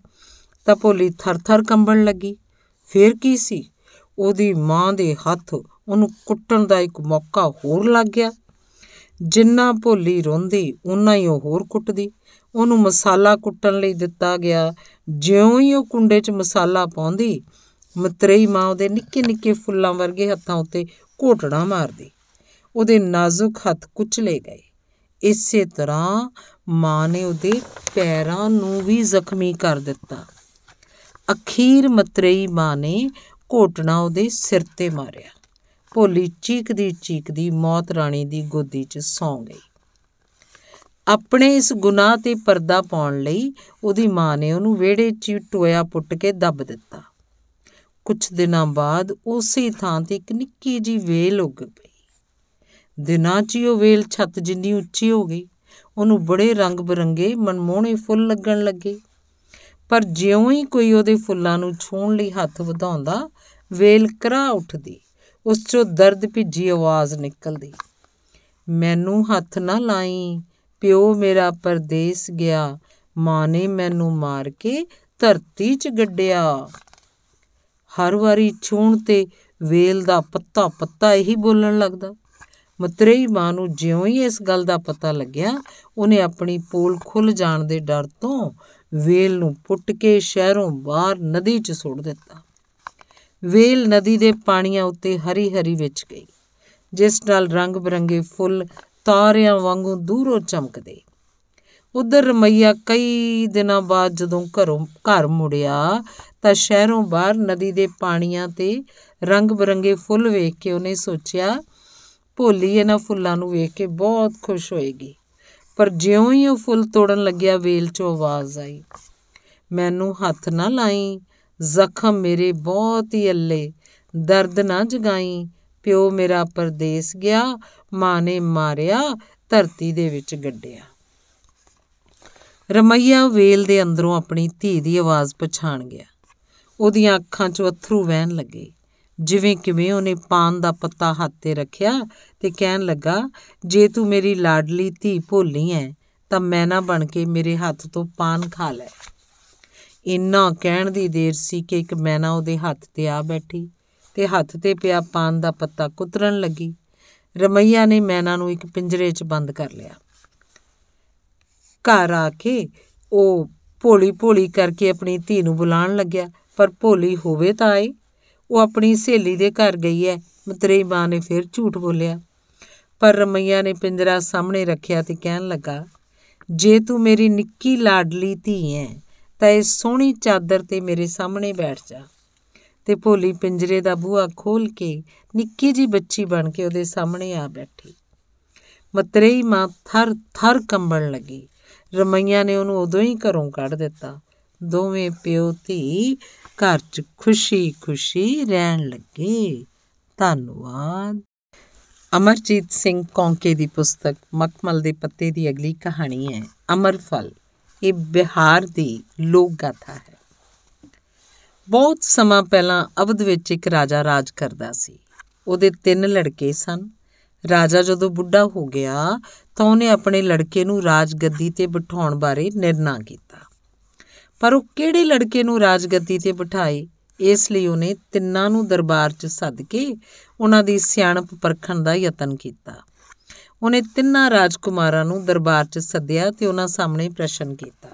ਤਾਂ ਭੋਲੀ ਥਰ-ਥਰ ਕੰਬਣ ਲੱਗੀ। ਫੇਰ ਕੀ ਸੀ? ਉਹਦੀ ਮਾਂ ਦੇ ਹੱਥ ਉਹਨੂੰ ਕੁੱਟਣ ਦਾ ਇੱਕ ਮੌਕਾ ਹੋਰ ਲੱਗ ਗਿਆ। ਜਿੰਨਾ ਭੋਲੀ ਰੋਂਦੀ ਉਨਾ ਹੀ ਉਹ ਹੋਰ ਕੁੱਟਦੀ। ਉਹਨੂੰ ਮਸਾਲਾ ਕੁੱਟਣ ਲਈ ਦਿੱਤਾ ਗਿਆ। ਜਿਉਂ ਹੀ ਉਹ ਕੁੰਡੇ 'ਚ ਮਸਾਲਾ ਪਾਉਂਦੀ, ਮਤਰੇਈ ਮਾਂ ਉਹਦੇ ਨਿੱਕੇ ਨਿੱਕੇ ਫੁੱਲਾਂ ਵਰਗੇ ਹੱਥਾਂ ਉੱਤੇ ਘੋਟਣਾ ਮਾਰਦੀ। ਉਹਦੇ ਨਾਜ਼ੁਕ ਹੱਥ ਕੁਚਲੇ ਗਏ। ਇਸੇ ਤਰ੍ਹਾਂ ਮਾਂ ਨੇ ਉਹਦੇ ਪੈਰਾਂ ਨੂੰ ਵੀ ਜ਼ਖਮੀ ਕਰ ਦਿੱਤਾ। ਅਖੀਰ ਮਤਰੇਈ ਮਾਂ ਨੇ ਘੋਟਣਾ ਉਹਦੇ ਸਿਰ ਤੇ ਮਾਰਿਆ। ਭੋਲੀ ਚੀਕਦੀ ਚੀਕਦੀ ਮੌਤ ਰਾਣੀ ਦੀ ਗੋਦੀ 'ਚ ਸੌਂ ਗਈ। ਆਪਣੇ ਇਸ ਗੁਨਾਹ ਤੇ ਪਰਦਾ ਪਾਉਣ ਲਈ ਉਹਦੀ ਮਾਂ ਨੇ ਉਹਨੂੰ ਵਿਹੜੇ 'ਚ ਟੋਇਆ ਪੁੱਟ ਕੇ ਦੱਬ ਦਿੱਤਾ। ਕੁਝ ਦਿਨਾਂ ਬਾਅਦ ਉਸੇ ਥਾਂ ਤੇ ਇੱਕ ਨਿੱਕੀ ਜੀ ਵੇਲ ਉੱਗ ਪਈ। ਦਿਨਾਂ 'ਚ ਉਹ ਵੇਲ ਛੱਤ ਜਿੰਨੀ ਉੱਚੀ ਹੋ ਗਈ, ਉਹਨੂੰ ਬੜੇ ਰੰਗ ਬਰੰਗੇ ਮਨਮੋਹਣੇ ਫੁੱਲ ਲੱਗਣ ਲੱਗੇ। ਪਰ ਜਿਉਂ ਹੀ ਕੋਈ ਉਹਦੇ ਫੁੱਲਾਂ ਨੂੰ ਛੂਣ ਲਈ ਹੱਥ ਵਧਾਉਂਦਾ, ਵੇਲ ਕਰਾ ਉੱਠਦੀ, ਉਸ 'ਚੋਂ ਦਰਦ ਭਿੱਜੀ ਆਵਾਜ਼ ਨਿਕਲਦੀ, ਮੈਨੂੰ ਹੱਥ ਨਾ ਲਾਈ, ਪਿਓ ਮੇਰਾ ਪਰਦੇਸ ਗਿਆ, ਮਾਂ ਨੇ ਮੈਨੂੰ ਮਾਰ ਕੇ ਧਰਤੀ 'ਚ ਗੱਡਿਆ। ਹਰ ਵਾਰੀ ਛੂਣ ਤੇ ਵੇਲ ਦਾ ਪੱਤਾ ਪੱਤਾ ਇਹੀ ਬੋਲਣ ਲੱਗਦਾ। ਮਤਰੇਈ ਮਾਂ ਨੂੰ ਜਿਉਂ ਹੀ ਇਸ ਗੱਲ ਦਾ ਪਤਾ ਲੱਗਿਆ, ਉਹਨੇ ਆਪਣੀ ਪੋਲ ਖੁੱਲ ਜਾਣ ਦੇ ਡਰ ਤੋਂ ਵੇਲ ਨੂੰ ਪੁੱਟ ਕੇ ਸ਼ਹਿਰੋਂ ਬਾਹਰ ਨਦੀ 'ਚ ਸੁੱਟ ਦਿੱਤਾ। ਵੇਲ ਨਦੀ ਦੇ ਪਾਣੀਆਂ ਉੱਤੇ ਹਰੀ ਹਰੀ ਵਿੱਚ ਗਈ, ਜਿਸ ਨਾਲ ਰੰਗ ਬਰੰਗੇ ਫੁੱਲ ਤਾਰਿਆਂ ਵਾਂਗੂ ਦੂਰੋਂ ਚਮਕਦੇ। ਉਧਰ ਰਮਈਆ ਕਈ ਦਿਨਾਂ ਬਾਅਦ ਜਦੋਂ ਘਰੋਂ ਘਰ ਮੁੜਿਆ, ਤਾਂ ਸ਼ਹਿਰੋਂ ਬਾਹਰ ਨਦੀ ਦੇ ਪਾਣੀਆਂ ਤੇ ਰੰਗ ਬਰੰਗੇ ਫੁੱਲ ਵੇਖ ਕੇ ਉਹਨੇ ਸੋਚਿਆ ਭੋਲੀ ਇਹਨਾਂ ਫੁੱਲਾਂ ਨੂੰ ਵੇਖ ਕੇ ਬਹੁਤ ਖੁਸ਼ ਹੋਏਗੀ। ਪਰ ਜਿਉਂ ਹੀ ਉਹ ਫੁੱਲ ਤੋੜਨ ਲੱਗਿਆ, ਵੇਲ 'ਚੋਂ ਆਵਾਜ਼ ਆਈ, ਮੈਨੂੰ ਹੱਥ ਨਾ ਲਾਈ, ਜ਼ਖਮ ਮੇਰੇ ਬਹੁਤ ਹੀ ਅੱਲੇ, ਦਰਦ ਨਾ ਜਗਾਈ, ਪਿਓ ਮੇਰਾ ਪਰਦੇਸ ਗਿਆ, ਮਾਂ ਨੇ ਮਾਰਿਆ, ਧਰਤੀ ਦੇ ਵਿੱਚ ਗੱਡਿਆ। ਰਮਈਆ ਵੇਲ ਦੇ ਅੰਦਰੋਂ ਆਪਣੀ ਧੀ ਦੀ ਆਵਾਜ਼ ਪਛਾਣ ਗਿਆ। ਉਹਦੀਆਂ ਅੱਖਾਂ 'ਚੋਂ ਅਥਰੂ ਵਹਿਣ ਲੱਗੇ। ਜਿਵੇਂ ਕਿਵੇਂ ਉਹਨੇ ਪਾਨ ਦਾ ਪੱਤਾ ਹੱਥ ਤੇ ਰੱਖਿਆ ਤੇ ਕਹਿਣ ਲੱਗਾ, ਜੇ ਤੂੰ ਮੇਰੀ ਲਾਡਲੀ ਧੀ ਭੋਲੀ ਐ ਤਾਂ ਮੈਂ ਨਾ ਬਣ ਕੇ ਮੇਰੇ ਹੱਥ ਤੋਂ ਪਾਨ ਖਾ ਲੈ। ਇੰਨਾ ਕਹਿਣ ਦੀ ਦੇਰ ਸੀ ਕਿ ਇੱਕ ਮੈਨਾ ਉਹਦੇ ਹੱਥ ਤੇ ਆ ਬੈਠੀ ਤੇ ਹੱਥ ਤੇ ਪਿਆ ਪਾਨ ਦਾ ਪੱਤਾ ਕੁਤਰਨ ਲੱਗੀ। ਰਮਈਆ ਨੇ ਮੈਨਾ ਨੂੰ ਇੱਕ ਪਿੰਜਰੇ 'ਚ ਬੰਦ ਕਰ ਲਿਆ। ਘਰ ਆ ਕੇ ਉਹ ਭੋਲੀ ਭੋਲੀ ਕਰਕੇ ਆਪਣੀ ਧੀ ਨੂੰ ਬੁਲਾਉਣ ਲੱਗਿਆ, ਪਰ ਭੋਲੀ ਹੋਵੇ ਤਾਂ ਆਏ। ਉਹ ਆਪਣੀ ਸਹੇਲੀ ਦੇ ਘਰ ਗਈ ਹੈ। ਮਤਰੇਈ ਮਾਂ ਨੇ ਫਿਰ ਝੂਠ ਬੋਲਿਆ। ਪਰ ਰਮਈਆ ਨੇ ਪਿੰਜਰਾ ਸਾਹਮਣੇ ਰੱਖਿਆ ਤੇ ਕਹਿਣ ਲੱਗਾ, ਜੇ ਤੂੰ ਮੇਰੀ ਨਿੱਕੀ ਲਾਡਲੀ ਧੀ ਹੈ, ਤਾਂ ਇਹ ਸੋਹਣੀ ਚਾਦਰ ਤੇ ਮੇਰੇ ਸਾਹਮਣੇ ਬੈਠ ਜਾ। ਤੇ ਭੋਲੀ ਪਿੰਜਰੇ ਦਾ ਬੂਹਾ ਖੋਲ ਕੇ ਨਿੱਕੀ ਜੀ ਬੱਚੀ ਬਣ ਕੇ ਉਹਦੇ ਸਾਹਮਣੇ ਆ ਬੈਠੀ। ਮਤਰੇਈ ਮਾਂ ਥਰ ਥਰ ਕੰਬਣ ਲੱਗੀ। ਰਮਈਆ ਨੇ ਉਹਨੂੰ ਉਦੋਂ ਹੀ ਘਰੋਂ ਕੱਢ ਦਿੱਤਾ। ਦੋਵੇਂ ਪਿਓ ਧੀ ਘਰ 'ਚ ਖੁਸ਼ੀ-ਖੁਸ਼ੀ ਰਹਿਣ ਲੱਗੇ। ਧੰਨਵਾਦ। ਅਮਰਜੀਤ ਸਿੰਘ ਕੌਂਕੇ ਦੀ ਪੁਸਤਕ ਮਖਮਲ ਦੇ ਪੱਤੇ ਦੀ ਅਗਲੀ ਕਹਾਣੀ ਹੈ ਅਮਰਫਲ ਇਹ ਬਿਹਾਰ ਦੀ ਲੋਕ ਗਾਥਾ ਹੈ। ਬਹੁਤ ਸਮਾਂ ਪਹਿਲਾਂ ਅਵਧ ਵਿੱਚ ਇੱਕ ਰਾਜਾ ਰਾਜ ਕਰਦਾ ਸੀ। ਉਹਦੇ ਤਿੰਨ ਲੜਕੇ ਸਨ। ਰਾਜਾ ਜਦੋਂ ਬੁੱਢਾ ਹੋ ਗਿਆ ਤਾਂ ਉਹਨੇ ਆਪਣੇ ਲੜਕੇ ਨੂੰ ਰਾਜਗੱਦੀ ਤੇ ਬਿਠਾਉਣ ਬਾਰੇ ਨਿਰਣਾ ਕੀਤਾ। ਪਰ ਉਹ ਕਿਹੜੇ ਲੜਕੇ ਨੂੰ ਰਾਜਗੱਦੀ ਤੇ ਬਿਠਾਏ? ਇਸ ਲਈ ਉਹਨੇ ਤਿੰਨਾਂ ਨੂੰ ਦਰਬਾਰ 'ਚ ਸੱਦ ਕੇ ਉਹਨਾਂ ਦੀ ਸਿਆਣਪ ਪਰਖਣ ਦਾ ਯਤਨ ਕੀਤਾ। ਉਹਨੇ ਤਿੰਨਾਂ ਰਾਜਕੁਮਾਰਾਂ ਨੂੰ ਦਰਬਾਰ 'ਚ ਸੱਦਿਆ ਤੇ ਉਹਨਾਂ ਸਾਹਮਣੇ ਪ੍ਰਸ਼ਨ ਕੀਤਾ।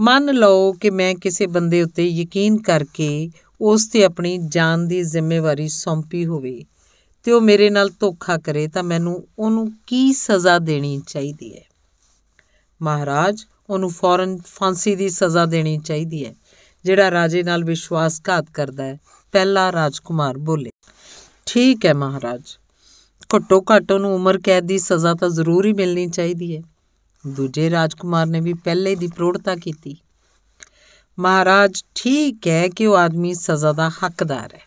ਮੰਨ ਲਓ ਕਿ ਮੈਂ ਕਿਸੇ ਬੰਦੇ ਉੱਤੇ ਯਕੀਨ ਕਰਕੇ ਉਸ ਤੇ ਆਪਣੀ ਜਾਨ ਦੀ ਜ਼ਿੰਮੇਵਾਰੀ ਸੌਂਪੀ ਹੋਵੇ ਤੇ ਉਹ ਮੇਰੇ ਨਾਲ ਧੋਖਾ ਕਰੇ ਤਾਂ ਮੈਨੂੰ ਉਹਨੂੰ ਕੀ ਸਜ਼ਾ ਦੇਣੀ ਚਾਹੀਦੀ ਹੈ? ਮਹਾਰਾਜ ਉਹਨੂੰ ਫੌਰਨ ਫਾਂਸੀ ਦੀ ਸਜ਼ਾ ਦੇਣੀ ਚਾਹੀਦੀ ਹੈ, ਜਿਹੜਾ ਰਾਜੇ ਨਾਲ ਵਿਸ਼ਵਾਸਘਾਤ ਕਰਦਾ ਹੈ। ਪਹਿਲਾ ਰਾਜਕੁਮਾਰ ਬੋਲੇ, ਠੀਕ ਹੈ ਮਹਾਰਾਜ, ਘੱਟੋ ਘੱਟ ਉਹਨੂੰ ਉਮਰ ਕੈਦ ਦੀ ਸਜ਼ਾ ਤਾਂ ਜ਼ਰੂਰ ਹੀ ਮਿਲਣੀ ਚਾਹੀਦੀ ਹੈ। ਦੂਜੇ ਰਾਜਕੁਮਾਰ ਨੇ ਵੀ ਪਹਿਲੇ ਦੀ ਪ੍ਰੋੜਤਾ ਕੀਤੀ। ਮਹਾਰਾਜ, ਠੀਕ ਹੈ ਕਿ ਉਹ ਆਦਮੀ ਸਜ਼ਾ ਦਾ ਹੱਕਦਾਰ ਹੈ,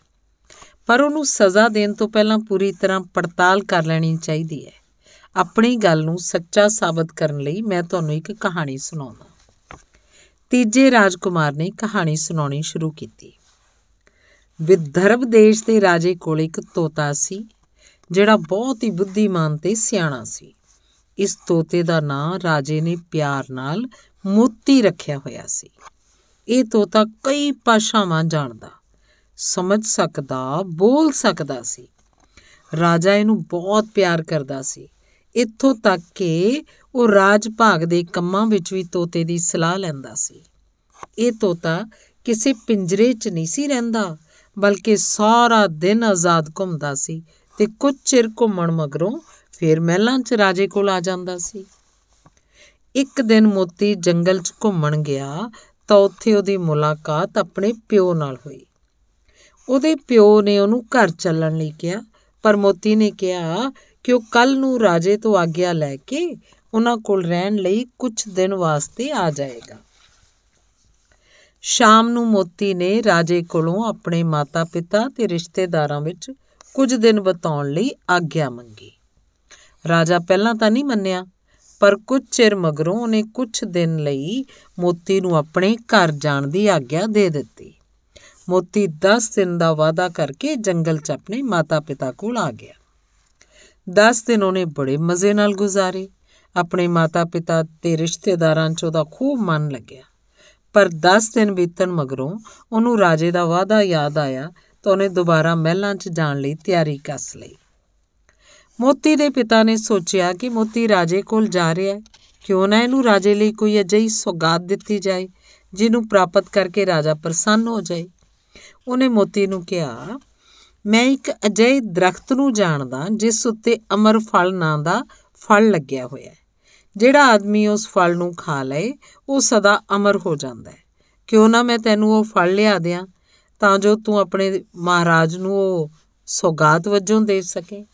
ਪਰ ਉਹਨੂੰ ਸਜ਼ਾ ਦੇਣ ਤੋਂ ਪਹਿਲਾਂ ਪੂਰੀ ਤਰ੍ਹਾਂ ਪੜਤਾਲ ਕਰ ਲੈਣੀ ਚਾਹੀਦੀ ਹੈ। ਆਪਣੀ ਗੱਲ ਨੂੰ ਸੱਚਾ ਸਾਬਤ ਕਰਨ ਲਈ ਮੈਂ ਤੁਹਾਨੂੰ ਇੱਕ ਕਹਾਣੀ ਸੁਣਾਉਂਦਾ ਤੀਜੇ ਰਾਜਕੁਮਾਰ ਨੇ ਕਹਾਣੀ ਸੁਣਾਉਣੀ ਸ਼ੁਰੂ ਕੀਤੀ। ਵਿਦਰਭ ਦੇਸ਼ ਦੇ ਰਾਜੇ ਕੋਲ ਇੱਕ ਤੋਤਾ ਸੀ, ਜਿਹੜਾ ਬਹੁਤ ਹੀ ਬੁੱਧੀਮਾਨ ਤੇ ਸਿਆਣਾ ਸੀ। ਇਸ ਤੋਤੇ ਦਾ ਨਾਂ ਰਾਜੇ ਨੇ ਪਿਆਰ ਨਾਲ ਮੋਤੀ ਰੱਖਿਆ ਹੋਇਆ ਸੀ। ਇਹ ਤੋਤਾ ਕਈ ਭਾਸ਼ਾਵਾਂ ਜਾਣਦਾ, ਸਮਝ ਸਕਦਾ, ਬੋਲ ਸਕਦਾ ਸੀ। ਰਾਜਾ ਇਹਨੂੰ ਬਹੁਤ ਪਿਆਰ ਕਰਦਾ ਸੀ। ਇੱਥੋਂ ਤੱਕ ਕਿ ਉਹ ਰਾਜ ਭਾਗ ਦੇ ਕੰਮਾਂ ਵਿੱਚ ਵੀ ਤੋਤੇ ਦੀ ਸਲਾਹ ਲੈਂਦਾ ਸੀ। ਇਹ ਤੋਤਾ ਕਿਸੇ ਪਿੰਜਰੇ 'ਚ ਨਹੀਂ ਸੀ ਰਹਿੰਦਾ, ਬਲਕਿ ਸਾਰਾ ਦਿਨ ਆਜ਼ਾਦ ਘੁੰਮਦਾ ਸੀ ਤੇ ਕੁਝ ਚਿਰ ਘੁੰਮਣ ਮਗਰੋਂ ਫਿਰ ਮਹਿਲਾਂ 'ਚ ਰਾਜੇ ਕੋਲ ਆ ਜਾਂਦਾ ਸੀ। ਇੱਕ ਦਿਨ ਮੋਤੀ ਜੰਗਲ 'ਚ ਘੁੰਮਣ ਗਿਆ ਤਾਂ ਉੱਥੇ ਉਹਦੀ ਮੁਲਾਕਾਤ ਆਪਣੇ ਪਿਓ ਨਾਲ ਹੋਈ। ਉਹਦੇ ਪਿਓ ਨੇ ਉਹਨੂੰ ਘਰ ਚੱਲਣ ਲਈ ਕਿਹਾ, ਪਰ ਮੋਤੀ ਨੇ ਕਿਹਾ ਕਿ ਉਹ ਕੱਲ ਨੂੰ ਰਾਜੇ ਤੋਂ ਆਗਿਆ ਲੈ ਕੇ ਉਹਨਾਂ ਕੋਲ ਰਹਿਣ ਲਈ ਕੁਝ ਦਿਨ ਵਾਸਤੇ ਆ ਜਾਏਗਾ। ਸ਼ਾਮ ਨੂੰ ਮੋਤੀ ਨੇ ਰਾਜੇ ਕੋਲੋਂ ਆਪਣੇ ਮਾਤਾ-ਪਿਤਾ ਤੇ ਰਿਸ਼ਤੇਦਾਰਾਂ ਵਿੱਚ ਕੁਝ ਦਿਨ ਬਤਾਉਣ ਲਈ ਆਗਿਆ ਮੰਗੀ। ਰਾਜਾ ਪਹਿਲਾਂ ਤਾਂ ਨਹੀਂ ਮੰਨਿਆ, ਪਰ ਕੁਝ ਚਿਰ ਮਗਰੋਂ ਉਹਨੇ ਕੁਝ ਦਿਨ ਲਈ ਮੋਤੀ ਨੂੰ ਆਪਣੇ ਘਰ ਜਾਣ ਦੀ ਆਗਿਆ ਦੇ ਦਿੱਤੀ। ਮੋਤੀ 10 ਦਿਨ ਦਾ ਵਾਅਦਾ ਕਰਕੇ ਜੰਗਲ 'ਚ ਆਪਣੇ ਮਾਤਾ-ਪਿਤਾ ਕੋਲ ਆ ਗਿਆ। 10 ਦਿਨ ਉਹਨੇ ਬੜੇ ਮਜ਼ੇ ਨਾਲ ਗੁਜ਼ਾਰੇ। ਆਪਣੇ ਮਾਤਾ-ਪਿਤਾ ਤੇ ਰਿਸ਼ਤੇਦਾਰਾਂ 'ਚ ਉਹਦਾ ਖੂਬ ਮਨ ਲੱਗਿਆ। ਪਰ 10 ਦਿਨ ਬੀਤਣ ਮਗਰੋਂ ਉਹਨੂੰ ਰਾਜੇ ਦਾ ਵਾਅਦਾ ਯਾਦ ਆਇਆ ਤਾਂ ਉਹਨੇ ਦੁਬਾਰਾ ਮਹਿਲਾਂ 'ਚ ਜਾਣ ਲਈ ਤਿਆਰੀ ਕੱਸ ਲਈ। ਮੋਤੀ ਦੇ ਪਿਤਾ ਨੇ ਸੋਚਿਆ ਕਿ ਮੋਤੀ ਰਾਜੇ ਕੋਲ ਜਾ ਰਿਹਾ ਹੈ। ਕਿਉਂ ਨਾ ਇਹਨੂੰ ਰਾਜੇ ਲਈ ਕੋਈ ਅਜਿਹੀ ਸੁਗਾਤ ਦਿੱਤੀ ਜਾਏ, ਜਿਹਨੂੰ ਪ੍ਰਾਪਤ ਕਰਕੇ ਰਾਜਾ ਪ੍ਰਸੰਨ ਹੋ ਜਾਏ। ਉਹਨੇ ਮੋਤੀ ਨੂੰ ਕਿਹਾ ਮੈਂ ਇੱਕ ਅਜਿਹੇ ਦਰਖਤ ਨੂੰ ਜਾਣਦਾ ਜਿਸ ਉੱਤੇ ਅਮਰ ਫਲ ਨਾਂ ਦਾ ਫਲ ਲੱਗਿਆ ਹੋਇਆ ਹੈ। ਜਿਹੜਾ ਆਦਮੀ ਉਸ ਫਲ ਨੂੰ ਖਾ ਲਏ, ਉਹ ਸਦਾ ਅਮਰ ਹੋ ਜਾਂਦਾ ਹੈ। ਕਿਉਂ ਨਾ ਮੈਂ ਤੈਨੂੰ ਉਹ ਫਲ ਲਿਆ ਦਿਆਂ, ਤਾਂ ਜੋ ਤੂੰ ਆਪਣੇ ਮਹਾਰਾਜ ਨੂੰ ਉਹ ਸੌਗਾਤ ਵਜੋਂ ਦੇ ਸਕੇ।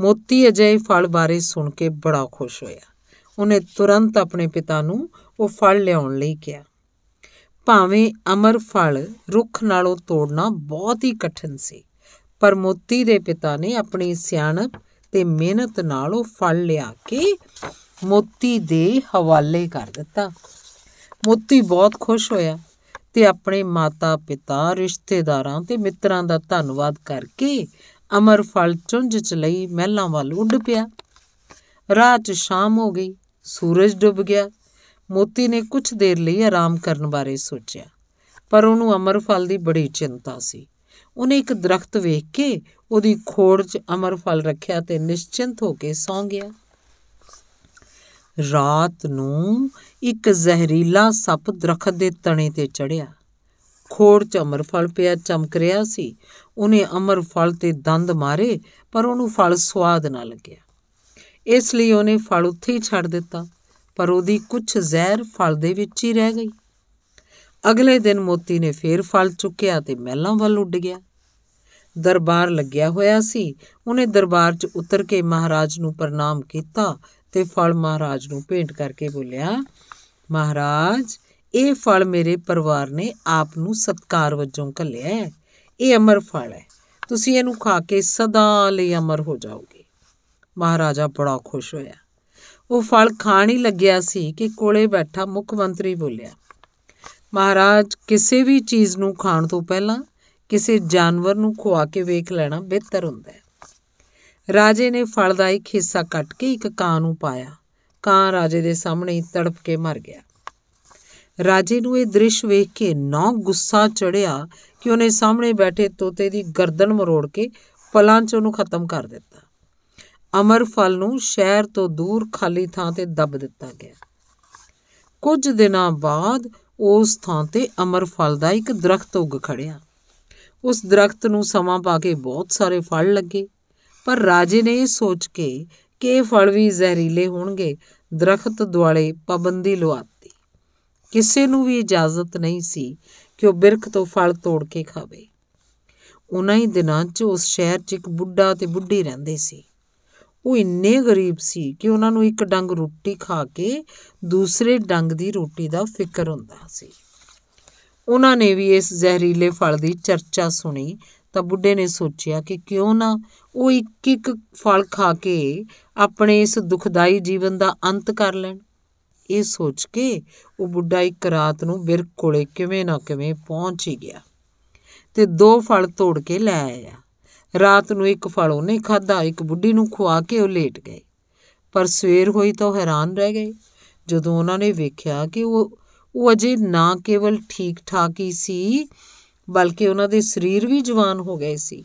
ਮੋਤੀ ਅਜੇ ਫਲ ਬਾਰੇ ਸੁਣ ਕੇ ਬੜਾ ਖੁਸ਼ ਹੋਇਆ। ਉਹਨੇ ਤੁਰੰਤ ਆਪਣੇ ਪਿਤਾ ਨੂੰ ਉਹ ਫਲ ਲਿਆਉਣ ਲਈ ਕਿਹਾ। ਭਾਵੇਂ ਅਮਰ ਫਲ ਰੁੱਖ ਨਾਲੋਂ ਤੋੜਨਾ ਬਹੁਤ ਹੀ ਕਠਿਨ ਸੀ ਪਰ ਮੋਤੀ ਦੇ ਪਿਤਾ ਨੇ ਆਪਣੀ ਸਿਆਣਪ ਤੇ ਮਿਹਨਤ ਨਾਲ ਉਹ ਫਲ ਲਿਆ ਕੇ ਮੋਤੀ ਦੇ ਹਵਾਲੇ ਕਰ ਦਿੱਤਾ। ਮੋਤੀ ਬਹੁਤ ਖੁਸ਼ ਹੋਇਆ ਤੇ ਆਪਣੇ ਮਾਤਾ ਪਿਤਾ ਰਿਸ਼ਤੇਦਾਰਾਂ ਤੇ ਮਿੱਤਰਾਂ ਦਾ ਧੰਨਵਾਦ ਕਰਕੇ ਅਮਰ ਫਲ ਚੁੰਝ ਚ ਲਈ ਮਹਿਲਾਂ ਵੱਲ ਉੱਡ ਪਿਆ। ਰਾਤ 'ਚ ਸ਼ਾਮ ਹੋ ਗਈ, ਸੂਰਜ ਡੁੱਬ ਗਿਆ। ਮੋਤੀ ਨੇ ਕੁਝ ਦੇਰ ਲਈ ਆਰਾਮ ਕਰਨ ਬਾਰੇ ਸੋਚਿਆ, ਪਰ ਉਹਨੂੰ ਅਮਰ ਫਲ ਦੀ ਬੜੀ ਚਿੰਤਾ ਸੀ। ਉਹਨੇ ਇੱਕ ਦਰਖਤ ਵੇਖ ਕੇ ਉਹਦੀ ਖੋੜ 'ਚ ਅਮਰ ਫਲ ਰੱਖਿਆ ਤੇ ਨਿਸ਼ਚਿੰਤ ਹੋ ਕੇ ਸੌਂ ਗਿਆ। ਰਾਤ ਨੂੰ ਇੱਕ ਜ਼ਹਿਰੀਲਾ ਸੱਪ ਦਰਖਤ ਦੇ ਤਣੇ ਤੇ ਚੜਿਆ ਖੋੜ 'ਚ ਅਮਰ ਫਲ ਪਿਆ, ਚਮਕ ਰਿਹਾ ਸੀ। ਉਹਨੇ ਅਮਰ ਫਲ ਤੇ ਦੰਦ ਮਾਰੇ, ਪਰ ਉਹਨੂੰ ਫਲ ਸਵਾਦ ਨਾ ਲੱਗਿਆ। ਇਸ ਲਈ ਉਹਨੇ ਫਲ ਉੱਥੇ ਹੀ ਛੱਡ ਦਿੱਤਾ, ਪਰ ਉਹਦੀ ਕੁਝ ਜ਼ਹਿਰ ਫਲ ਦੇ ਵਿੱਚ ਹੀ ਰਹਿ ਗਈ। ਅਗਲੇ ਦਿਨ ਮੋਤੀ ਨੇ ਫੇਰ ਫਲ ਚੁੱਕਿਆ ਤੇ ਮਹਿਲਾਂ ਵੱਲ ਉੱਡ ਗਿਆ। ਦਰਬਾਰ ਲੱਗਿਆ ਹੋਇਆ ਸੀ। ਉਹਨੇ ਦਰਬਾਰ 'ਚ ਉਤਰ ਕੇ ਮਹਾਰਾਜ ਨੂੰ ਪ੍ਰਣਾਮ ਕੀਤਾ ਤੇ ਫਲ ਮਹਾਰਾਜ ਨੂੰ ਭੇਂਟ ਕਰਕੇ ਬੋਲਿਆ, ਮਹਾਰਾਜ, ਇਹ ਫਲ ਮੇਰੇ ਪਰਿਵਾਰ ਨੇ ਆਪ ਨੂੰ ਸਤਕਾਰ ਵਜੋਂ ਘੱਲਿਆ ਹੈ। ਇਹ ਅਮਰ ਫਲ ਹੈ। ਤੁਸੀਂ ਇਹਨੂੰ ਖਾ ਕੇ ਸਦਾ ਲਈ ਅਮਰ ਹੋ ਜਾਓਗੇ ਮਹਾਰਾਜਾ ਬੜਾ ਖੁਸ਼ ਹੋਇਆ। ਉਹ ਫਲ ਖਾਣ ਹੀ ਲੱਗਿਆ ਸੀ ਕਿ ਕੋਲੇ ਬੈਠਾ ਮੁੱਖ ਮੰਤਰੀ ਬੋਲਿਆ, ਮਹਾਰਾਜ, ਕਿਸੇ ਵੀ ਚੀਜ਼ ਨੂੰ ਖਾਣ ਤੋਂ ਪਹਿਲਾਂ ਕਿਸੇ ਜਾਨਵਰ ਨੂੰ ਖਵਾ ਕੇ ਵੇਖ ਲੈਣਾ ਬਿਹਤਰ ਹੁੰਦਾ ਹੈ। ਰਾਜੇ ਨੇ ਫਲ ਦਾ ਇੱਕ ਹਿੱਸਾ ਕੱਟ ਕੇ ਇੱਕ ਕਾਂ ਨੂੰ ਪਾਇਆ। ਕਾਂ ਰਾਜੇ ਦੇ ਸਾਹਮਣੇ ਹੀ ਤੜਪ ਕੇ ਮਰ ਗਿਆ। ਰਾਜੇ ਨੂੰ ਇਹ ਦ੍ਰਿਸ਼ ਵੇਖ ਕੇ ਨਾ ਗੁੱਸਾ ਚੜਿਆ ਕਿ ਉਹਨੇ ਸਾਹਮਣੇ ਬੈਠੇ ਤੋਤੇ ਦੀ ਗਰਦਨ ਮਰੋੜ ਕੇ ਫਲਾਂ 'ਚ ਉਹਨੂੰ ਖਤਮ ਕਰ ਦਿੱਤਾ। ਅਮਰ ਫਲ ਨੂੰ ਸ਼ਹਿਰ ਤੋਂ ਦੂਰ ਖਾਲੀ ਥਾਂ ਤੇ ਦੱਬ ਦਿੱਤਾ ਗਿਆ। ਕੁਝ ਦਿਨਾਂ ਬਾਅਦ ਉਸ ਥਾਂ ਤੇ ਅਮਰ ਫਲ ਦਾ ਇੱਕ ਦਰਖਤ ਉੱਗ ਖੜਿਆ ਉਸ ਦਰਖਤ ਨੂੰ ਸਮਾਂ ਪਾ ਕੇ ਬਹੁਤ ਸਾਰੇ ਫਲ ਲੱਗੇ। ਪਰ ਰਾਜੇ ਨੇ ਇਹ ਸੋਚ ਕੇ ਕਿ ਇਹ ਫਲ ਵੀ ਜ਼ਹਿਰੀਲੇ ਹੋਣਗੇ, ਦਰਖਤ ਦੁਆਲੇ ਪਾਬੰਦੀ ਲਵਾਤੀ ਕਿਸੇ ਨੂੰ ਵੀ ਇਜਾਜ਼ਤ ਨਹੀਂ ਸੀ ਕਿ ਉਹ ਬਿਰਖ ਤੋਂ ਫਲ ਤੋੜ ਕੇ ਖਾਵੇ। ਉਹਨਾਂ ਹੀ ਦਿਨਾਂ 'ਚ ਉਸ ਸ਼ਹਿਰ 'ਚ ਇੱਕ ਬੁੱਢਾ ਤੇ ਬੁੱਢੀ ਰਹਿੰਦੇ ਸੀ। ਉਹ ਇੰਨੇ ਗਰੀਬ ਸੀ ਕਿ ਉਹਨਾਂ ਨੂੰ ਇੱਕ ਡੰਗ ਰੋਟੀ ਖਾ ਕੇ ਦੂਸਰੇ ਡੰਗ ਦੀ ਰੋਟੀ ਦਾ ਫਿਕਰ ਹੁੰਦਾ ਸੀ। ਉਹਨਾਂ ਨੇ ਵੀ ਇਸ ਜ਼ਹਿਰੀਲੇ ਫਲ ਦੀ ਚਰਚਾ ਸੁਣੀ ਤਾਂ ਬੁੱਢੇ ਨੇ ਸੋਚਿਆ ਕਿ ਕਿਉਂ ਨਾ ਉਹ ਇੱਕ ਇੱਕ ਫਲ ਖਾ ਕੇ ਆਪਣੇ ਇਸ ਦੁਖਦਾਈ ਜੀਵਨ ਦਾ ਅੰਤ ਕਰ ਲੈਣ। ਇਹ ਸੋਚ ਕੇ ਉਹ ਬੁੱਢਾ ਇੱਕ ਰਾਤ ਨੂੰ ਬਿਰਖ ਕੋਲੇ ਕਿਵੇਂ ਨਾ ਕਿਵੇਂ ਪਹੁੰਚ ਹੀ ਗਿਆ ਤੇ ਦੋ ਫਲ ਤੋੜ ਕੇ ਲੈ ਆਇਆ। ਰਾਤ ਨੂੰ ਇੱਕ ਫਲ ਉਹਨੇ ਖਾਦਾ ਇੱਕ ਬੁੱਢੀ ਨੂੰ ਖਵਾ ਕੇ ਉਹ ਲੇਟ ਗਏ। ਪਰ ਸਵੇਰ ਹੋਈ ਤਾਂ ਉਹ ਹੈਰਾਨ ਰਹਿ ਗਏ। ਜਦੋਂ ਉਹਨਾਂ ਨੇ ਵੇਖਿਆ ਕਿ ਉਹ ਉਹ ਅਜੇ ਨਾ ਕੇਵਲ ਠੀਕ ਠਾਕ ਹੀ ਸੀ, ਬਲਕਿ ਉਹਨਾਂ ਦੇ ਸਰੀਰ ਵੀ ਜਵਾਨ ਹੋ ਗਏ ਸੀ।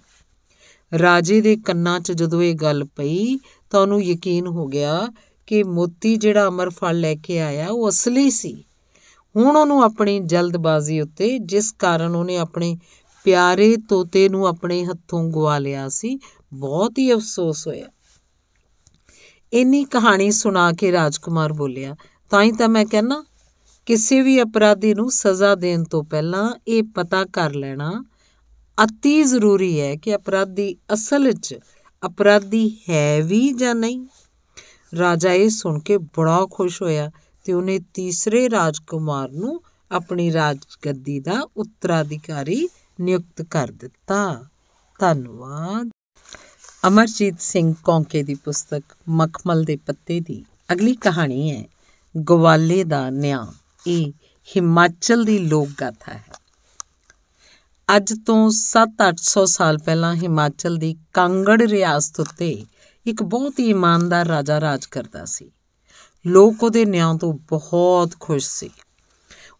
ਰਾਜੇ ਦੇ ਕੰਨਾਂ 'ਚ ਜਦੋਂ ਇਹ ਗੱਲ ਪਈ, ਤਾਂ ਉਹਨੂੰ ਯਕੀਨ ਹੋ ਗਿਆ ਕਿ ਮੋਤੀ ਜਿਹੜਾ ਅਮਰ ਫਲ ਲੈ ਕੇ ਆਇਆ, ਉਹ ਅਸਲੀ ਸੀ। ਹੁਣ ਉਹਨੂੰ ਆਪਣੀ ਜਲਦਬਾਜ਼ੀ ਉੱਤੇ, ਜਿਸ ਕਾਰਨ ਉਹਨੇ ਆਪਣੇ ਪਿਆਰੇ ਤੋਤੇ ਨੂੰ ਆਪਣੇ ਹੱਥੋਂ ਗਵਾ ਲਿਆ ਸੀ, ਬਹੁਤ ਹੀ ਅਫਸੋਸ ਹੋਇਆ। ਇੰਨੀ ਕਹਾਣੀ ਸੁਣਾ ਕੇ ਰਾਜਕੁਮਾਰ ਬੋਲਿਆ, ਤਾਂ ਹੀ ਤਾਂ ਮੈਂ ਕਹਿੰਨਾ ਕਿਸੇ ਵੀ ਅਪਰਾਧੀ ਨੂੰ ਸਜ਼ਾ ਦੇਣ ਤੋਂ ਪਹਿਲਾਂ ਇਹ ਪਤਾ ਕਰ ਲੈਣਾ ਅਤੀ ਜ਼ਰੂਰੀ ਹੈ ਕਿ ਅਪਰਾਧੀ ਅਸਲ ਵਿੱਚ ਅਪਰਾਧੀ ਹੈ ਵੀ ਜਾਂ ਨਹੀਂ। ਰਾਜਾ ਇਹ ਸੁਣ ਕੇ ਬੜਾ ਖੁਸ਼ ਹੋਇਆ ਤੇ ਉਹਨੇ ਤੀਸਰੇ ਰਾਜਕੁਮਾਰ ਨੂੰ ਆਪਣੀ ਰਾਜਗੱਦੀ ਦਾ ਉੱਤਰਾਧਿਕਾਰੀ ਨਿਯੁਕਤ ਕਰ ਦਿੱਤਾ। ਧੰਨਵਾਦ। ਅਮਰਜੀਤ ਸਿੰਘ ਕੌਂਕੇ ਦੀ ਪੁਸਤਕ ਮਖਮਲ ਦੇ ਪੱਤੇ ਦੀ ਅਗਲੀ ਕਹਾਣੀ ਹੈ, ਗਵਾਲੇ ਦਾ ਨਿਆਂ। ਇਹ ਹਿਮਾਚਲ ਦੀ ਲੋਕ ਗਾਥਾ ਹੈ। ਅੱਜ ਤੋਂ 7-800 ਸਾਲ ਪਹਿਲਾਂ ਹਿਮਾਚਲ ਦੀ ਕਾਂਗੜ ਰਿਆਸਤ ਉੱਤੇ ਇੱਕ ਬਹੁਤ ਹੀ ਇਮਾਨਦਾਰ ਰਾਜਾ ਰਾਜ ਕਰਦਾ ਸੀ। ਲੋਕ ਉਹਦੇ ਨਿਆਂ ਤੋਂ ਬਹੁਤ ਖੁਸ਼ ਸੀ।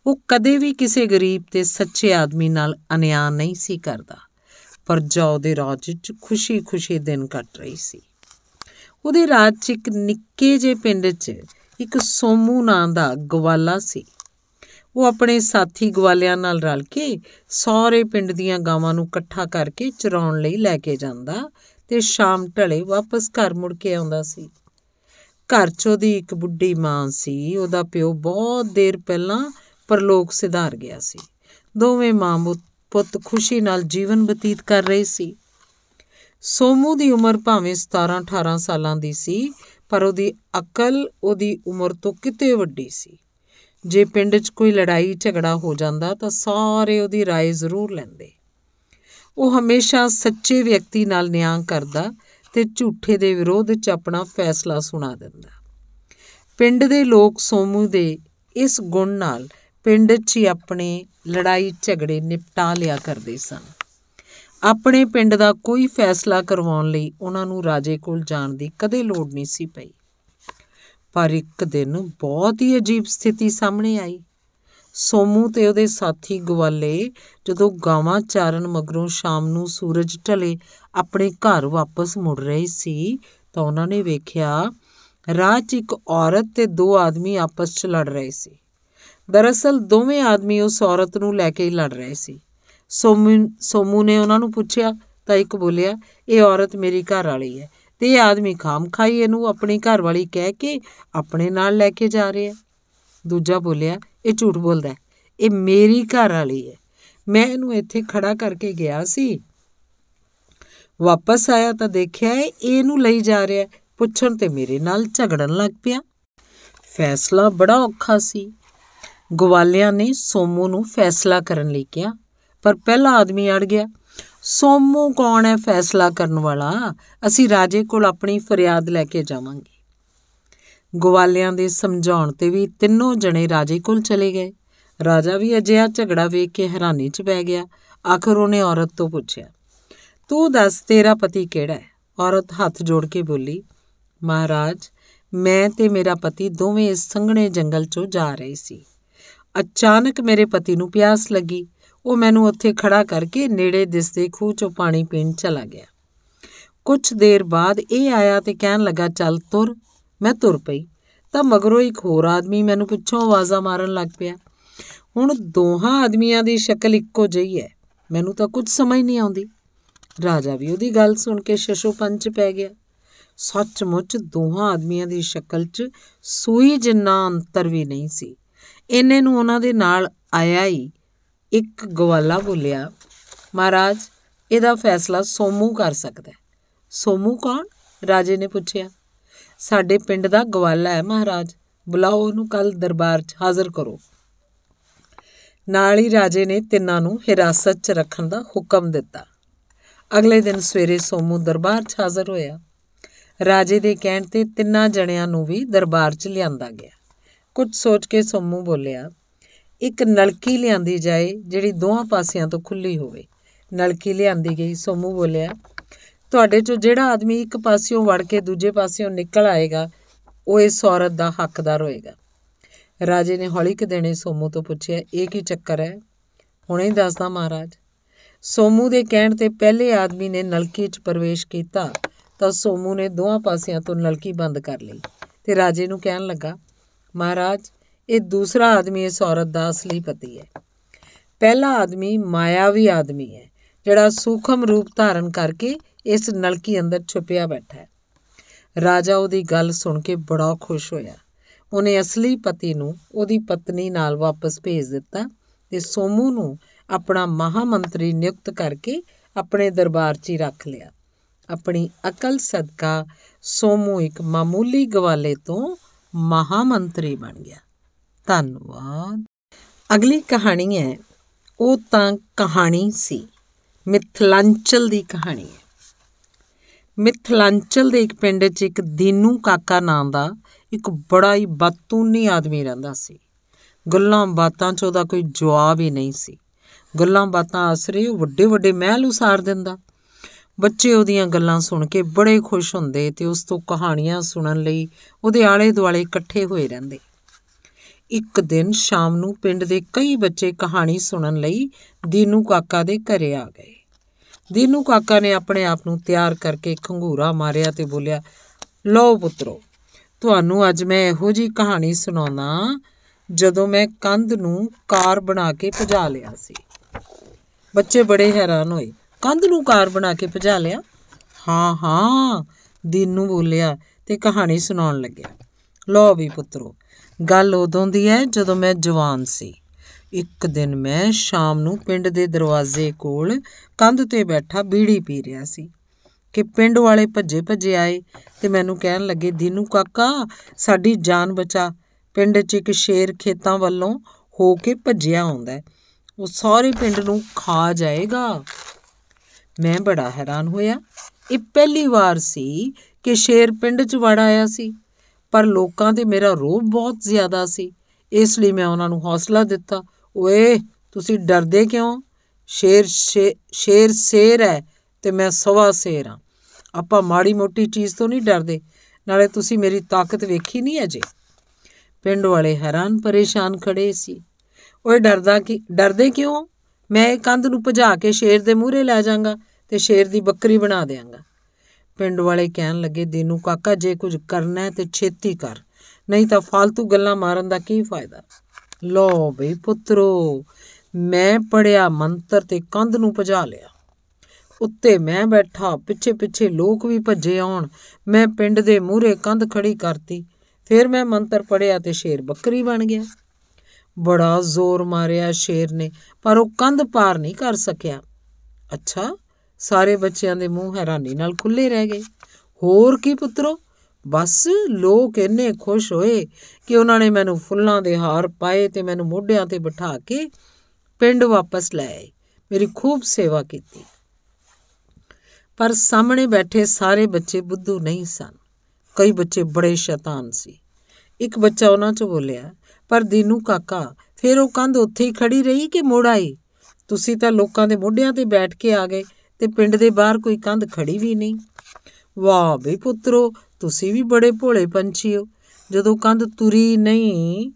ਉਹ ਕਦੇ ਵੀ ਕਿਸੇ ਗਰੀਬ ਤੇ ਸੱਚੇ ਆਦਮੀ ਨਾਲ ਅਨਿਆਂ ਨਹੀਂ ਸੀ ਕਰਦਾ ਪਰਜਾ ਉਹਦੇ ਰਾਜ ਵਿੱਚ ਖੁਸ਼ੀ-ਖੁਸ਼ੀ ਦਿਨ ਕੱਟ ਰਹੀ ਸੀ। ਉਹਦੇ ਰਾਜ 'ਚ ਇੱਕ ਨਿੱਕੇ ਜਿਹੇ ਪਿੰਡ 'ਚ ਇੱਕ ਸੋਮੂ ਨਾਂ ਦਾ ਗਵਾਲਾ ਸੀ। ਉਹ ਆਪਣੇ ਸਾਥੀ ਗਵਾਲਿਆਂ ਨਾਲ ਰਲ ਕੇ ਸਾਰੇ ਪਿੰਡ ਦੀਆਂ ਗਾਵਾਂ ਨੂੰ ਇਕੱਠਾ ਕਰਕੇ ਚਰਾਉਣ ਲਈ ਲੈ ਕੇ ਜਾਂਦਾ ਤੇ ਸ਼ਾਮ ਢਲੇ ਵਾਪਸ ਘਰ ਮੁੜ ਕੇ ਆਉਂਦਾ ਸੀ। ਘਰ 'ਚ ਉਹਦੀ ਇੱਕ ਬੁੱਢੀ ਮਾਂ ਸੀ। ਉਹਦਾ ਪਿਓ ਬਹੁਤ ਦੇਰ ਪਹਿਲਾਂ ਪਰਲੋਕ ਸਿਧਾਰ ਗਿਆ ਸੀ। ਦੋਵੇਂ ਮਾਂ ਪੁੱਤ ਖੁਸ਼ੀ ਨਾਲ ਜੀਵਨ ਬਤੀਤ ਕਰ ਰਹੇ ਸੀ। ਸੋਮੂ ਦੀ ਉਮਰ ਭਾਵੇਂ 17 18 ਸਾਲਾਂ ਦੀ ਸੀ ਪਰ ਉਹਦੀ ਅਕਲ ਉਹਦੀ ਉਮਰ ਤੋਂ ਕਿਤੇ ਵੱਡੀ ਸੀ ਜੇ ਪਿੰਡ 'ਚ ਕੋਈ ਲੜਾਈ ਝਗੜਾ ਹੋ ਜਾਂਦਾ ਤਾਂ ਸਾਰੇ ਉਹਦੀ رائے ਜ਼ਰੂਰ ਲੈਂਦੇ ਉਹ ਹਮੇਸ਼ਾ ਸੱਚੇ ਵਿਅਕਤੀ ਨਾਲ ਨਿਆਂ ਕਰਦਾ ਤੇ ਝੂਠੇ ਦੇ ਵਿਰੋਧ 'ਚ ਆਪਣਾ ਫੈਸਲਾ ਸੁਣਾ ਦਿੰਦਾ ਪਿੰਡ ਦੇ ਲੋਕ ਸੋਮੂ ਦੇ ਇਸ ਗੁਣ ਨਾਲ ਪਿੰਡ 'ਚ ਹੀ ਆਪਣੇ ਲੜਾਈ ਝਗੜੇ ਨਿਪਟਾ ਲਿਆ ਕਰਦੇ ਸਨ ਆਪਣੇ ਪਿੰਡ ਦਾ ਕੋਈ ਫੈਸਲਾ ਕਰਵਾਉਣ ਲਈ ਉਹਨਾਂ ਨੂੰ ਰਾਜੇ ਕੋਲ ਜਾਣ ਦੀ ਕਦੇ ਲੋੜ ਨਹੀਂ ਸੀ ਪਈ। ਪਰ ਇੱਕ ਦਿਨ ਬਹੁਤ ਹੀ ਅਜੀਬ ਸਥਿਤੀ ਸਾਹਮਣੇ ਆਈ। ਸੋਮੂ ਤੇ ਉਹਦੇ ਸਾਥੀ ਗਵਾਲੇ ਜਦੋਂ ਗਾਵਾਂ ਚਾਰਨ ਮਗਰੋਂ ਸ਼ਾਮ ਨੂੰ ਸੂਰਜ ਢਲੇ ਆਪਣੇ ਘਰ ਵਾਪਸ ਮੁੜ ਰਹੇ ਸੀ ਤਾਂ ਉਹਨਾਂ ਨੇ ਵੇਖਿਆ ਰਾਹ 'ਚ ਇੱਕ ਔਰਤ ਤੇ ਦੋ ਆਦਮੀ ਆਪਸ 'ਚ ਲੜ ਰਹੇ ਸੀ। ਦਰਅਸਲ ਦੋਵੇਂ ਆਦਮੀ ਉਸ ਔਰਤ ਨੂੰ ਲੈ ਕੇ ਹੀ ਲੜ ਰਹੇ ਸੀ। ਸੋਮੂ ਸੋਮੂ ਨੇ ਉਹਨਾਂ ਨੂੰ ਪੁੱਛਿਆ, ਤਾਂ ਇੱਕ ਬੋਲਿਆ, ਇਹ ਔਰਤ ਮੇਰੀ ਘਰ ਵਾਲੀ ਹੈ ਤੇ ਇਹ ਆਦਮੀ ਖਾਮ ਖਾਈ ਇਹਨੂੰ ਆਪਣੀ ਘਰ ਵਾਲੀ ਕਹਿ ਕੇ ਆਪਣੇ ਨਾਲ ਲੈ ਕੇ ਜਾ ਰਿਹਾ। ਦੂਜਾ ਬੋਲਿਆ, ਇਹ ਝੂਠ ਬੋਲਦਾ ਹੈ, ਇਹ ਮੇਰੀ ਘਰ ਵਾਲੀ ਹੈ। ਮੈਂ ਇਹਨੂੰ ਇੱਥੇ ਖੜਾ ਕਰਕੇ ਗਿਆ ਸੀ। ਵਾਪਸ ਆਇਆ ਤਾਂ ਦੇਖਿਆ ਇਹ ਇਹਨੂੰ ਲਈ ਜਾ ਰਿਹਾ ਪੁੱਛਣ ਤੇ ਮੇਰੇ ਨਾਲ ਝਗੜਨ ਲੱਗ ਪਿਆ। ਫੈਸਲਾ ਬੜਾ ਔਖਾ ਸੀ। ਗਵਾਲਿਆਂ ਨੇ ਸੋਮੂ ਨੂੰ ਫੈਸਲਾ ਕਰਨ ਲਈ ਕਿਹਾ ਪਰ ਪਹਿਲਾ ਆਦਮੀ ਅੜ ਗਿਆ। ਸੋਮੂ ਕੌਣ ਹੈ ਫੈਸਲਾ ਕਰਨ ਵਾਲਾ? ਅਸੀਂ ਰਾਜੇ ਕੋਲ ਆਪਣੀ ਫਰਿਆਦ ਲੈ ਕੇ ਜਾਵਾਂਗੇ। ਗਵਾਲਿਆਂ ਦੇ ਸਮਝਾਉਣ ਤੇ ਵੀ ਤਿੰਨੋਂ ਜਣੇ ਰਾਜੇ ਕੋਲ ਚਲੇ ਗਏ। ਰਾਜਾ ਵੀ ਅਜਿਹਾ ਝਗੜਾ ਵੇਖ ਕੇ ਹੈਰਾਨੀ 'ਚ ਪੈ ਗਿਆ। ਆਖਰ ਉਹਨੇ ਔਰਤ ਤੋਂ ਪੁੱਛਿਆ, ਤੂੰ ਦੱਸ ਤੇਰਾ ਪਤੀ ਕਿਹੜਾ ਹੈ? ਔਰਤ ਹੱਥ ਜੋੜ ਕੇ ਬੋਲੀ, ਮਹਾਰਾਜ, ਮੈਂ ਤੇ ਮੇਰਾ ਪਤੀ ਦੋਵੇਂ ਇਸ ਸੰਘਣੇ ਜੰਗਲ 'ਚੋਂ ਜਾ ਰਹੇ ਸੀ। ਅਚਾਨਕ ਮੇਰੇ ਪਤੀ ਨੂੰ ਪਿਆਸ ਲੱਗੀ। ਉਹ ਮੈਨੂੰ ਉੱਥੇ ਖੜਾ ਕਰਕੇ ਨੇੜੇ ਦਿਸਦੇ ਖੂਹ 'ਚੋਂ ਪਾਣੀ ਪੀਣ ਚਲਾ ਗਿਆ। ਕੁਝ ਦੇਰ ਬਾਅਦ ਇਹ ਆਇਆ ਤੇ ਕਹਿਣ ਲੱਗਾ, ਚੱਲ ਤੁਰ। ਮੈਂ ਤੁਰ ਪਈ। ਤਾਂ ਮਗਰੋਂ ਇੱਕ ਹੋਰ ਆਦਮੀ ਮੈਨੂੰ ਪਿੱਛੋਂ ਆਵਾਜ਼ਾਂ ਮਾਰਨ ਲੱਗ ਪਿਆ। ਹੁਣ ਦੋਹਾਂ ਆਦਮੀਆਂ ਦੀ ਸ਼ਕਲ ਇੱਕੋ ਜਿਹੀ ਹੈ। ਮੈਨੂੰ ਤਾਂ ਕੁਝ ਸਮਝ ਨਹੀਂ ਆਉਂਦੀ। ਰਾਜਾ ਵੀ ਉਹਦੀ ਗੱਲ ਸੁਣ ਕੇ ਸ਼ਸ਼ੋ ਪੰਚ ਪੈ ਗਿਆ। ਸੱਚਮੁੱਚ ਦੋਹਾਂ ਆਦਮੀਆਂ ਦੀ ਸ਼ਕਲ 'ਚ ਸੂਈ ਜਿੰਨਾ ਅੰਤਰ ਵੀ ਨਹੀਂ ਸੀ। ਇੰਨੇ ਨੂੰ ਉਹਨਾਂ ਦੇ ਨਾਲ ਆਇਆ ਹੀ ਇੱਕ ਗਵਾਲਾ ਬੋਲਿਆ, ਮਹਾਰਾਜ, ਇਹਦਾ ਫੈਸਲਾ ਸੋਮੂ ਕਰ ਸਕਦਾ ਹੈ। ਸੋਮੂ ਕੌਣ? ਰਾਜੇ ਨੇ ਪੁੱਛਿਆ। ਸਾਡੇ ਪਿੰਡ ਦਾ ਗਵਾਲਾ ਹੈ, ਮਹਾਰਾਜ। ਬੁਲਾਓ ਉਹਨੂੰ ਕੱਲ ਦਰਬਾਰ 'ਚ ਹਾਜ਼ਰ ਕਰੋ। ਨਾਲ ਹੀ ਰਾਜੇ ਨੇ ਤਿੰਨਾਂ ਨੂੰ ਹਿਰਾਸਤ 'ਚ ਰੱਖਣ ਦਾ ਹੁਕਮ ਦਿੱਤਾ। ਅਗਲੇ ਦਿਨ ਸਵੇਰੇ ਸੋਮੂ ਦਰਬਾਰ 'ਚ ਹਾਜ਼ਰ ਹੋਇਆ। ਰਾਜੇ ਦੇ ਕਹਿਣ ਤੇ ਤਿੰਨਾਂ ਜਣਿਆਂ ਨੂੰ ਵੀ ਦਰਬਾਰ 'ਚ ਲਿਆਂਦਾ ਗਿਆ। ਕੁਝ ਸੋਚ ਕੇ ਸੋਮੂ ਬੋਲਿਆ ਇੱਕ ਨਲਕੀ ਲਿਆਂਦੀ ਜਾਏ ਜਿਹੜੀ ਦੋਹਾਂ ਪਾਸਿਆਂ ਤੋਂ ਖੁੱਲੀ ਹੋਵੇ। ਨਲਕੀ ਲਿਆਂਦੀ ਗਈ, ਸੋਮੂ ਬੋਲਿਆ, ਤੁਹਾਡੇ ਚੋਂ ਜਿਹੜਾ ਆਦਮੀ ਇੱਕ ਪਾਸਿਓਂ ਵੜ ਕੇ ਦੂਜੇ ਪਾਸਿਓਂ ਨਿਕਲ ਆਏਗਾ, ਉਹ ਇਸ ਔਰਤ ਦਾ ਹੱਕਦਾਰ ਹੋਏਗਾ। ਰਾਜੇ ਨੇ ਹੌਲੀ ਕਿ ਦੇਣੇ ਸੋਮੂ ਤੋਂ ਪੁੱਛਿਆ, ਇਹ ਕੀ ਚੱਕਰ ਹੈ? ਹੁਣੇ ਹੀ ਦੱਸਦਾ ਮਹਾਰਾਜ। ਸੋਮੂ ਦੇ ਕਹਿਣ ਤੇ ਪਹਿਲੇ ਆਦਮੀ ਨੇ ਨਲਕੀ 'ਚ ਪ੍ਰਵੇਸ਼ ਕੀਤਾ ਤਾਂ ਸੋਮੂ ਨੇ ਦੋਹਾਂ ਪਾਸਿਆਂ ਤੋਂ ਨਲਕੀ ਬੰਦ ਕਰ ਲਈ ਤੇ ਰਾਜੇ ਨੂੰ ਕਹਿਣ ਲੱਗਾ, ਮਹਾਰਾਜ ਇਹ ਦੂਸਰਾ ਆਦਮੀ ਇਸ ਔਰਤ ਦਾ ਅਸਲੀ ਪਤੀ ਹੈ। ਪਹਿਲਾ ਆਦਮੀ ਮਾਇਆਵੀ ਆਦਮੀ ਹੈ, ਜਿਹੜਾ ਸੂਖਮ ਰੂਪ ਧਾਰਨ ਕਰਕੇ ਇਸ ਨਲਕੀ ਅੰਦਰ ਛੁਪਿਆ ਬੈਠਾ ਹੈ। ਰਾਜਾ ਉਹਦੀ ਗੱਲ ਸੁਣ ਕੇ ਬੜਾ ਖੁਸ਼ ਹੋਇਆ। ਉਹਨੇ ਅਸਲੀ ਪਤੀ ਨੂੰ ਉਹਦੀ ਪਤਨੀ ਨਾਲ ਵਾਪਸ ਭੇਜ ਦਿੱਤਾ ਤੇ ਸੋਮੂ ਨੂੰ ਆਪਣਾ ਮਹਾਮੰਤਰੀ ਨਿਯੁਕਤ ਕਰਕੇ ਆਪਣੇ ਦਰਬਾਰ 'ਚ ਹੀ ਰੱਖ ਲਿਆ। ਆਪਣੀ ਅਕਲ ਸਦਕਾ ਸੋਮੂ ਇੱਕ ਮਾਮੂਲੀ ਗਵਾਲੇ ਤੋਂ ਮਹਾਮੰਤਰੀ ਬਣ ਗਿਆ। ਧੰਨਵਾਦ। ਅਗਲੀ ਕਹਾਣੀ ਹੈ, ਉਹ ਤਾਂ ਕਹਾਣੀ ਸੀ, ਮਿਥਲਾਂਚਲ ਦੀ ਕਹਾਣੀ ਹੈ। ਮਿਥਲਾਂਚਲ ਦੇ ਇੱਕ ਪਿੰਡ 'ਚ ਇੱਕ ਦੀਨੂ ਕਾਕਾ ਨਾਂ ਦਾ ਇੱਕ ਬੜਾ ਹੀ ਬਤੂਨੀ ਆਦਮੀ ਰਹਿੰਦਾ ਸੀ। ਗੱਲਾਂ ਬਾਤਾਂ 'ਚ ਉਹਦਾ ਕੋਈ ਜਵਾਬ ਹੀ ਨਹੀਂ ਸੀ। ਗੱਲਾਂ ਬਾਤਾਂ ਆਸਰੇ ਉਹ ਵੱਡੇ ਵੱਡੇ ਮਹਿਲ ਉਸਾਰ ਦਿੰਦਾ। ਬੱਚੇ ਉਹਦੀਆਂ ਗੱਲਾਂ ਸੁਣ ਕੇ ਬੜੇ ਖੁਸ਼ ਹੁੰਦੇ ਤੇ ਉਸ ਤੋਂ ਕਹਾਣੀਆਂ ਸੁਣਨ ਲਈ ਉਹਦੇ ਆਲੇ ਦੁਆਲੇ ਇਕੱਠੇ ਹੋਏ ਰਹਿੰਦੇ। ਇੱਕ ਦਿਨ ਸ਼ਾਮ ਨੂੰ ਪਿੰਡ ਦੇ ਕਈ ਬੱਚੇ ਕਹਾਣੀ ਸੁਣਨ ਲਈ ਦੀਨੂ ਕਾਕਾ ਦੇ ਘਰੇ ਆ ਗਏ। ਦੀਨੂ ਕਾਕਾ ਨੇ ਆਪਣੇ ਆਪ ਨੂੰ ਤਿਆਰ ਕਰਕੇ ਖੰਗੂਰਾ ਮਾਰਿਆ ਤੇ ਬੋਲਿਆ, ਲਓ ਪੁੱਤਰੋ, ਤੁਹਾਨੂੰ ਅੱਜ ਮੈਂ ਇਹੋ ਜੀ ਕਹਾਣੀ ਸੁਣਾਉਣਾ ਜਦੋਂ ਮੈਂ ਕੰਧ ਨੂੰ ਕਾਰ ਬਣਾ ਕੇ ਭਜਾ ਲਿਆ ਸੀ। ਬੱਚੇ ਬੜੇ ਹੈਰਾਨ ਹੋਏ, ਕੰਧ ਨੂੰ ਕਾਰ ਬਣਾ ਕੇ ਭਜਾ ਲਿਆ? ਹਾਂ ਹਾਂ, ਦੀਨੂ ਬੋਲਿਆ ਤੇ ਕਹਾਣੀ ਸੁਣਾਉਣ ਲੱਗਿਆ, ਲਓ ਵੀ ਪੁੱਤਰੋ ਗੱਲ ਉਦੋਂ ਦੀ ਹੈ ਜਦੋਂ ਮੈਂ ਜਵਾਨ ਸੀ। ਇੱਕ ਦਿਨ ਮੈਂ ਸ਼ਾਮ ਨੂੰ ਪਿੰਡ ਦੇ ਦਰਵਾਜ਼ੇ ਕੋਲ ਕੰਧ ਤੇ ਬੈਠਾ ਬੀੜੀ ਪੀ ਰਿਹਾ ਸੀ ਕਿ ਪਿੰਡ ਵਾਲੇ ਭੱਜੇ ਭੱਜੇ ਆਏ ਤੇ ਮੈਨੂੰ ਕਹਿਣ ਲੱਗੇ, ਦੀਨੂ ਕਾਕਾ, ਸਾਡੀ ਜਾਨ ਬਚਾ। ਪਿੰਡ 'ਚ ਇੱਕ ਸ਼ੇਰ ਖੇਤਾਂ ਵੱਲੋਂ ਹੋ ਕੇ ਭੱਜਿਆ ਆਉਂਦਾ ਉਹ ਸਾਰੇ ਪਿੰਡ ਨੂੰ ਖਾ ਜਾਏਗਾ। ਮੈਂ ਬੜਾ ਹੈਰਾਨ ਹੋਇਆ। ਇਹ ਪਹਿਲੀ ਵਾਰ ਸੀ ਕਿ ਸ਼ੇਰ ਪਿੰਡ 'ਚ ਵੜ ਆਇਆ ਸੀ। ਪਰ ਲੋਕਾਂ ਤੇ ਮੇਰਾ ਰੋਹ ਬਹੁਤ ਜ਼ਿਆਦਾ ਸੀ। ਇਸ ਲਈ ਮੈਂ ਉਹਨਾਂ ਨੂੰ ਹੌਸਲਾ ਦਿੱਤਾ। ਓਏ, ਤੁਸੀਂ ਡਰਦੇ ਕਿਉਂ? ਸ਼ੇਰ ਸ਼ੇਰ ਸ਼ੇਰ ਹੈ ਤੇ ਮੈਂ ਸਵਾ ਸ਼ੇਰ ਹਾਂ। ਆਪਾਂ ਮਾੜੀ ਮੋਟੀ ਚੀਜ਼ ਤੋਂ ਨਹੀਂ ਡਰਦੇ। ਨਾਲੇ ਤੁਸੀਂ ਮੇਰੀ ਤਾਕਤ ਵੇਖੀ ਨਹੀਂ ਅਜੇ। ਪਿੰਡ ਵਾਲੇ ਹੈਰਾਨ ਪਰੇਸ਼ਾਨ ਖੜੇ ਸੀ। ਓਏ, ਡਰਦਾ ਕਿ, ਡਰਦੇ ਕਿਉਂ? ਮੈਂ ਇਹ ਕੰਧ ਨੂੰ ਭਜਾ ਕੇ ਸ਼ੇਰ ਦੇ ਮੂਹਰੇ ਲੈ ਜਾਵਾਂਗਾ ਤੇ ਸ਼ੇਰ ਦੀ ਬੱਕਰੀ ਬਣਾ ਦੇਵਾਂਗਾ ਪਿੰਡ ਵਾਲੇ ਕਹਿਣ ਲੱਗੇ, ਦੀਨੂ ਕਾਕਾ, ਜੇ ਕੁਝ ਕਰਨਾ ਹੈ ਤੇ ਛੇਤੀ ਕਰ, ਨਹੀਂ ਤਾਂ ਫालतू ਗੱਲਾਂ ਮਾਰਨ ਦਾ ਕੀ ਫਾਇਦਾ? ਲੋ ਬਈ ਪੁੱਤਰੋ, ਮੈਂ ਪੜਿਆ ਮੰਤਰ ਤੇ ਕੰਧ ਨੂੰ ਭਜਾ ਲਿਆ। ਉੱਤੇ ਮੈਂ ਬੈਠਾ ਪਿੱਛੇ ਪਿੱਛੇ ਲੋਕ ਵੀ ਭੱਜੇ ਆਉਣ। ਮੈਂ ਪਿੰਡ ਦੇ ਮੂਹਰੇ ਕੰਧ ਖੜੀ ਕਰਤੀ, ਫਿਰ ਮੈਂ ਮੰਤਰ ਪੜਿਆ ਤੇ ਸ਼ੇਰ ਬੱਕਰੀ ਬਣ ਗਿਆ। ਬੜਾ ਜ਼ੋਰ ਮਾਰਿਆ ਸ਼ੇਰ ਨੇ, ਪਰ ਉਹ ਕੰਧ ਪਾਰ ਨਹੀਂ ਕਰ ਸਕਿਆ। ਅੱਛਾ ਸਾਰੇ ਬੱਚਿਆਂ ਦੇ ਮੂੰਹ ਹੈਰਾਨੀ ਨਾਲ ਖੁੱਲੇ ਰਹਿ ਗਏ। ਹੋਰ ਕੀ ਪੁੱਤਰੋ? ਬਸ ਲੋਕ ਇੰਨੇ ਖੁਸ਼ ਹੋਏ ਕਿ ਉਹਨਾਂ ਨੇ ਮੈਨੂੰ ਫੁੱਲਾਂ ਦੇ ਹਾਰ ਪਾਏ ਤੇ ਮੈਨੂੰ ਮੋਢਿਆਂ ਤੇ ਬਿਠਾ ਕੇ ਪਿੰਡ ਵਾਪਸ ਲੈ ਆਏ। ਮੇਰੀ ਖੂਬ ਸੇਵਾ ਕੀਤੀ। ਪਰ ਸਾਹਮਣੇ ਬੈਠੇ ਸਾਰੇ ਬੱਚੇ ਬੁੱਧੂ ਨਹੀਂ ਸਨ। ਕਈ ਬੱਚੇ ਬੜੇ ਸ਼ੈਤਾਨ ਸੀ। ਇੱਕ ਬੱਚਾ ਉਹਨਾਂ 'ਚ ਬੋਲਿਆ, ਪਰ ਦੀਨੂ ਕਾਕਾ, ਫਿਰ ਉਹ ਕੰਧ ਉੱਥੇ ਹੀ ਖੜੀ ਰਹੀ ਕਿ ਮੁੜ ਆਈ? ਤੁਸੀਂ ਤਾਂ ਲੋਕਾਂ ਦੇ ਮੋਢਿਆਂ ਤੇ ਬੈਠ ਕੇ ਆ ਗਏ। ਤੇ ਪਿੰਡ ਦੇ ਬਾਹਰ ਕੋਈ ਕੰਧ ਖੜੀ ਵੀ ਨਹੀਂ। ਵਾਹ ਬਈ ਪੁੱਤਰੋ, ਤੁਸੀਂ ਵੀ ਬੜੇ ਭੋਲੇ ਪੰਛੀ ਹੋ। ਜਦੋਂ ਕੰਧ ਤੁਰੀ ਨਹੀਂ,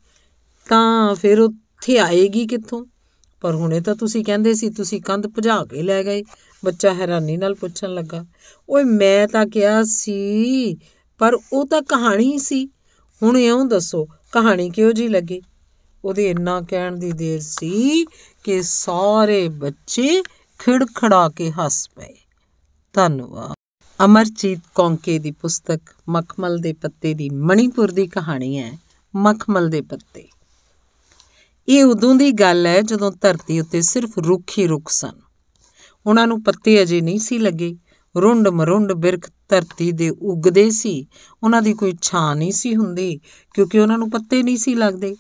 ਤਾਂ ਫਿਰ ਉੱਥੇ ਆਏਗੀ ਕਿੱਥੋਂ? ਪਰ ਹੁਣੇ ਤਾਂ ਤੁਸੀਂ ਕਹਿੰਦੇ ਸੀ, ਤੁਸੀਂ ਕੰਧ ਭਜਾ ਕੇ ਲੈ ਗਏ। ਬੱਚਾ ਹੈਰਾਨੀ ਨਾਲ ਪੁੱਛਣ ਲੱਗਾ। ਓਏ, ਮੈਂ ਤਾਂ ਕਿਹਾ ਸੀ, ਪਰ ਉਹ ਤਾਂ ਕਹਾਣੀ ਸੀ। ਹੁਣ ਇਉਂ ਦੱਸੋ, ਕਹਾਣੀ ਕਿਹੋ ਜੀ ਲੱਗੀ? ਉਹਦੇ ਇੰਨਾ ਕਹਿਣ ਦੀ ਦੇਰ ਸੀ ਕਿ ਸਾਰੇ ਬੱਚੇ ਖਿੜਖੜਾ ਕੇ ਹੱਸ ਪਏ। ਧੰਨਵਾਦ। ਅਮਰਜੀਤ ਕੌਂਕੇ ਦੀ ਪੁਸਤਕ ਮਖਮਲ ਦੇ ਪੱਤੇ ਦੀ ਮਣੀਪੁਰ ਦੀ ਕਹਾਣੀ ਹੈ, ਮਖਮਲ ਦੇ ਪੱਤੇ। ਇਹ ਉਦੋਂ ਦੀ ਗੱਲ ਹੈ ਜਦੋਂ ਧਰਤੀ ਉੱਤੇ ਸਿਰਫ ਰੁੱਖ ਹੀ ਰੁੱਖ ਸਨ। ਉਹਨਾਂ ਨੂੰ ਪੱਤੇ ਅਜੇ ਨਹੀਂ ਸੀ ਲੱਗੇ। ਰੁੰਡ ਮਰੁੰਡ ਬਿਰਖ ਧਰਤੀ ਦੇ ਉੱਗਦੇ ਸੀ। ਉਹਨਾਂ ਦੀ ਕੋਈ ਛਾਂ ਨਹੀਂ ਸੀ ਹੁੰਦੀ, ਕਿਉਂਕਿ ਉਹਨਾਂ ਨੂੰ ਪੱਤੇ ਨਹੀਂ ਸੀ ਲੱਗਦੇ।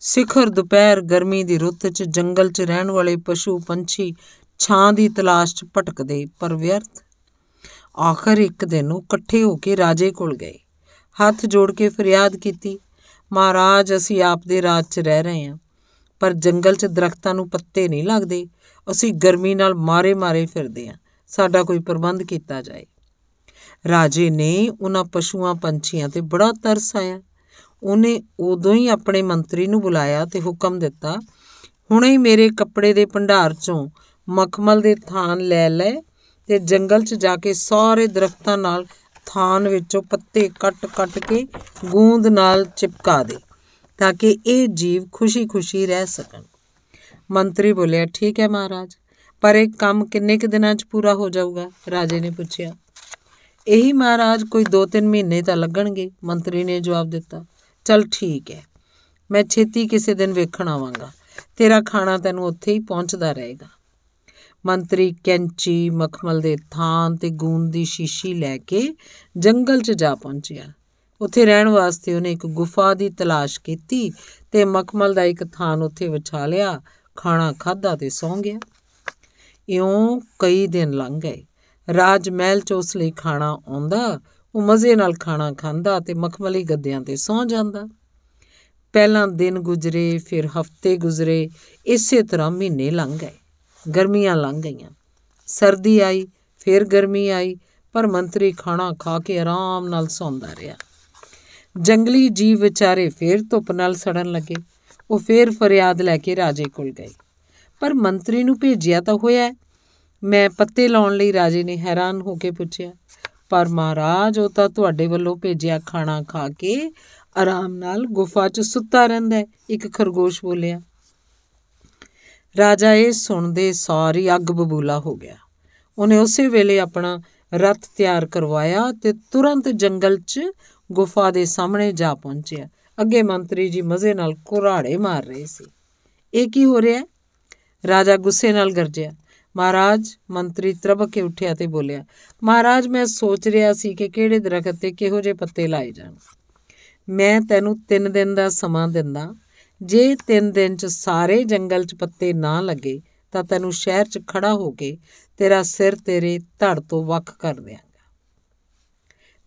ਸਿਖਰ ਦੁਪਹਿਰ ਗਰਮੀ ਦੀ ਰੁੱਤ 'ਚ ਜੰਗਲ 'ਚ ਰਹਿਣ ਵਾਲੇ ਪਸ਼ੂ ਪੰਛੀ ਛਾਂ ਦੀ ਤਲਾਸ਼ 'ਚ ਭਟਕਦੇ, ਪਰ ਵਿਅਰਥ। ਆਖਰ ਇੱਕ ਦਿਨ ਉਹ ਇਕੱਠੇ ਹੋ ਕੇ ਰਾਜੇ ਕੋਲ ਗਏ। ਹੱਥ ਜੋੜ ਕੇ ਫਰਿਆਦ ਕੀਤੀ, ਮਹਾਰਾਜ, ਅਸੀਂ ਆਪ ਦੇ ਰਾਜ 'ਚ ਰਹਿ ਰਹੇ ਹਾਂ, ਪਰ ਜੰਗਲ 'ਚ ਦਰਖਤਾਂ ਨੂੰ ਪੱਤੇ ਨਹੀਂ ਲੱਗਦੇ। ਅਸੀਂ ਗਰਮੀ ਨਾਲ ਮਾਰੇ-ਮਾਰੇ ਫਿਰਦੇ ਹਾਂ। ਸਾਡਾ ਕੋਈ ਪ੍ਰਬੰਧ ਕੀਤਾ ਜਾਏ। ਰਾਜੇ ਨੇ ਉਹਨਾਂ ਪਸ਼ੂਆਂ ਪੰਛੀਆਂ ਤੇ ਬੜਾ ਤਰਸ ਆਇਆ। ਉਹਨੇ ਉਦੋਂ ਹੀ ਆਪਣੇ ਮੰਤਰੀ ਨੂੰ ਬੁਲਾਇਆ ਤੇ ਹੁਕਮ ਦਿੱਤਾ, ਹੁਣੇ ਹੀ ਮੇਰੇ ਕੱਪੜੇ ਦੇ ਭੰਡਾਰ 'ਚੋਂ ਮਖਮਲ ਦੇ ਥਾਨ ਲੈ ਲੈ ਤੇ ਜੰਗਲ 'ਚ ਜਾ ਕੇ ਸਾਰੇ ਦਰਖਤਾਂ ਨਾਲ ਥਾਨ ਵਿੱਚੋਂ ਪੱਤੇ ਕੱਟ-ਕੱਟ ਕੇ ਗੂੰਦ ਨਾਲ ਚਿਪਕਾ ਦੇ ਤਾਂ ਕਿ ਇਹ ਜੀਵ ਖੁਸ਼ੀ-ਖੁਸ਼ੀ ਰਹਿ ਸਕਣ। ਮੰਤਰੀ ਬੋਲਿਆ, ਠੀਕ ਹੈ ਮਹਾਰਾਜ, ਪਰ ਇਹ ਕੰਮ ਕਿੰਨੇ ਕੁ ਦਿਨਾਂ 'ਚ ਪੂਰਾ ਹੋ ਜਾਊਗਾ? ਰਾਜੇ ਨੇ ਪੁੱਛਿਆ। ਇਹੀ ਮਹਾਰਾਜ ਕੋਈ 2-3 ਮਹੀਨੇ ਤਾਂ ਲੱਗਣਗੇ, ਮੰਤਰੀ ਨੇ ਜਵਾਬ ਦਿੱਤਾ। ਚਲ ਠੀਕ ਹੈ, ਮੈਂ ਛੇਤੀ ਕਿਸੇ ਦਿਨ ਵੇਖਣ ਆਵਾਂਗਾ। ਤੇਰਾ ਖਾਣਾ ਤੈਨੂੰ ਉੱਥੇ ਹੀ ਪਹੁੰਚਦਾ ਰਹੇਗਾ। ਮੰਤਰੀ ਕੈਂਚੀ ਮਖਮਲ ਦੇ ਥਾਂ ਤੇ ਗੂੰਦ ਦੀ ਸ਼ੀਸ਼ੀ ਲੈ ਕੇ ਜੰਗਲ 'ਚ ਜਾ ਪਹੁੰਚਿਆ। ਉੱਥੇ ਰਹਿਣ ਵਾਸਤੇ ਉਹਨੇ ਇੱਕ ਗੁਫਾ ਦੀ ਤਲਾਸ਼ ਕੀਤੀ ਤੇ ਮਖਮਲ ਦਾ ਇੱਕ ਥਾਨ ਉੱਥੇ ਵਿਛਾ ਲਿਆ, ਖਾਣਾ ਖਾਦਾ ਤੇ ਸੌਂ ਗਿਆ। ਇਉਂ ਕਈ ਦਿਨ ਲੰਘ ਗਏ। ਰਾਜ ਮਹਿਲ 'ਚ ਉਸ ਲਈ ਖਾਣਾ ਆਉਂਦਾ, ਉਹ ਮਜ਼ੇ ਨਾਲ ਖਾਣਾ ਖਾਂਦਾ ਤੇ ਮਖਮਲੀ ਗੱਦਿਆਂ ਤੇ ਸੌਂ ਜਾਂਦਾ। ਪਹਿਲਾਂ ਦਿਨ ਗੁਜ਼ਰੇ, ਫਿਰ ਹਫ਼ਤੇ ਗੁਜ਼ਰੇ, ਇਸੇ ਤਰ੍ਹਾਂ ਮਹੀਨੇ ਲੰਘ ਗਏ। ਗਰਮੀਆਂ ਲੰਘ ਗਈਆਂ। ਸਰਦੀ ਆਈ, ਫਿਰ ਗਰਮੀ ਆਈ, ਪਰ ਮੰਤਰੀ ਖਾਣਾ ਖਾ ਕੇ ਆਰਾਮ ਨਾਲ ਸੌਂਦਾ ਰਿਹਾ। ਜੰਗਲੀ ਜੀਵ ਵਿਚਾਰੇ ਫੇਰ ਧੁੱਪ ਨਾਲ ਸੜਨ ਲੱਗੇ। ਉਹ ਫੇਰ ਫਰਿਆਦ ਲੈ ਕੇ ਰਾਜੇ ਕੋਲ ਗਏ। ਪਰ ਮੰਤਰੀ ਨੂੰ ਭੇਜਿਆ ਤਾਂ ਹੋਇਆ ਮੈਂ ਪੱਤੇ ਲਾਉਣ ਲਈ ਰਾਜੇ ਨੇ ਹੈਰਾਨ ਹੋ ਕੇ ਪੁੱਛਿਆ, ਪਰ ਮਹਾਰਾਜ, ਉਹ ਤਾਂ ਤੁਹਾਡੇ ਵੱਲੋਂ ਭੇਜਿਆ ਖਾਣਾ ਖਾ ਕੇ ਆਰਾਮ ਨਾਲ ਗੁਫਾ 'ਚ ਸੁੱਤਾ ਰਹਿੰਦਾ ਇੱਕ ਖਰਗੋਸ਼ ਬੋਲਿਆ। ਰਾਜਾ ਇਹ ਸੁਣਦੇ ਸਾਰੀ ਅੱਗ ਬਬੂਲਾ ਹੋ ਗਿਆ। ਉਹਨੇ ਉਸੇ ਵੇਲੇ ਆਪਣਾ ਰਥ ਤਿਆਰ ਕਰਵਾਇਆ ਤੇ ਤੁਰੰਤ ਜੰਗਲ 'ਚ ਗੁਫਾ ਦੇ ਸਾਹਮਣੇ ਜਾ ਪਹੁੰਚਿਆ। ਅੱਗੇ ਮੰਤਰੀ ਜੀ ਮਜ਼ੇ ਨਾਲ ਕੁਰਾੜੇ ਮਾਰ ਰਹੇ ਸੀ। ਇਹ ਕੀ ਹੋ ਰਿਹਾ? ਰਾਜਾ ਗੁੱਸੇ ਨਾਲ ਗਰਜਿਆ। ਮਹਾਰਾਜ, ਮੰਤਰੀ ਤਰਬ ਕੇ ਉੱਠਿਆ ਤੇ ਬੋਲਿਆ, ਮਹਾਰਾਜ, ਮੈਂ ਸੋਚ ਰਿਹਾ ਸੀ ਕਿ ਕਿਹੜੇ ਦਰਖਤ ਤੇ ਕਿਹੋ ਜਿਹੇ ਪੱਤੇ ਲਾਏ ਜਾਣ। ਮੈਂ ਤੈਨੂੰ 3 ਦਿਨ ਦਾ ਸਮਾਂ ਦਿੰਦਾ ਜੇ 3 ਦਿਨ ਚ ਸਾਰੇ ਜੰਗਲ ਚ ਪੱਤੇ ਨਾ ਲੱਗੇ, ਤਾਂ ਤੈਨੂੰ ਸ਼ਹਿਰ ਚ ਖੜਾ ਹੋ ਕੇ ਤੇਰਾ ਸਿਰ ਤੇਰੇ ਧੜ ਤੋਂ ਵੱਖ ਕਰ ਦਿਆਂਗਾ।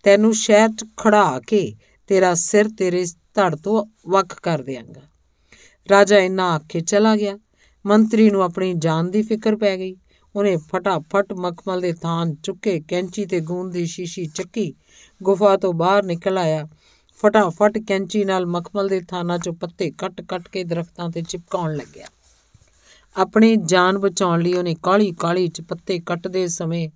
ਤੈਨੂੰ ਸ਼ਹਿਰ ਚ ਖੜਾ ਕੇ ਤੇਰਾ ਸਿਰ ਤੇਰੇ ਧੜ ਤੋਂ ਵੱਖ ਕਰ ਦਿਆਂਗਾ। ਰਾਜਾ ਇਨਾ ਆਖੇ ਚਲਾ ਗਿਆ। ਮੰਤਰੀ ਨੂੰ ਆਪਣੀ ਜਾਨ ਦੀ ਫਿਕਰ ਪੈ ਗਈ। ਉਹਨੇ ਫਟਾਫਟ ਮਖਮਲ ਦੇ ਥਾਂ ਚੁੱਕੇ, ਕੈਂਚੀ ਤੇ ਗੂੰਦ ਦੀ ਸ਼ੀਸ਼ੀ ਚੱਕੀ, ਗੁਫਾ ਤੋਂ ਬਾਹਰ ਨਿਕਲ ਆਇਆ। ਫਟਾਫਟ ਕੈਂਚੀ ਨਾਲ ਮਖਮਲ ਦੇ ਥਾਨਾਂ ਚੋਂ ਪੱਤੇ ਕੱਟ-ਕੱਟ ਕੇ ਦਰਖਤਾਂ ਤੇ ਚਿਪਕਾਉਣ ਲੱਗਿਆ। ਆਪਣੀ ਜਾਨ ਬਚਾਉਣ ਲਈ ਉਹਨੇ ਕਾਲੀ ਕਾਲੀ ਚ ਪੱਤੇ ਕੱਟਦੇ ਸਮੇਂ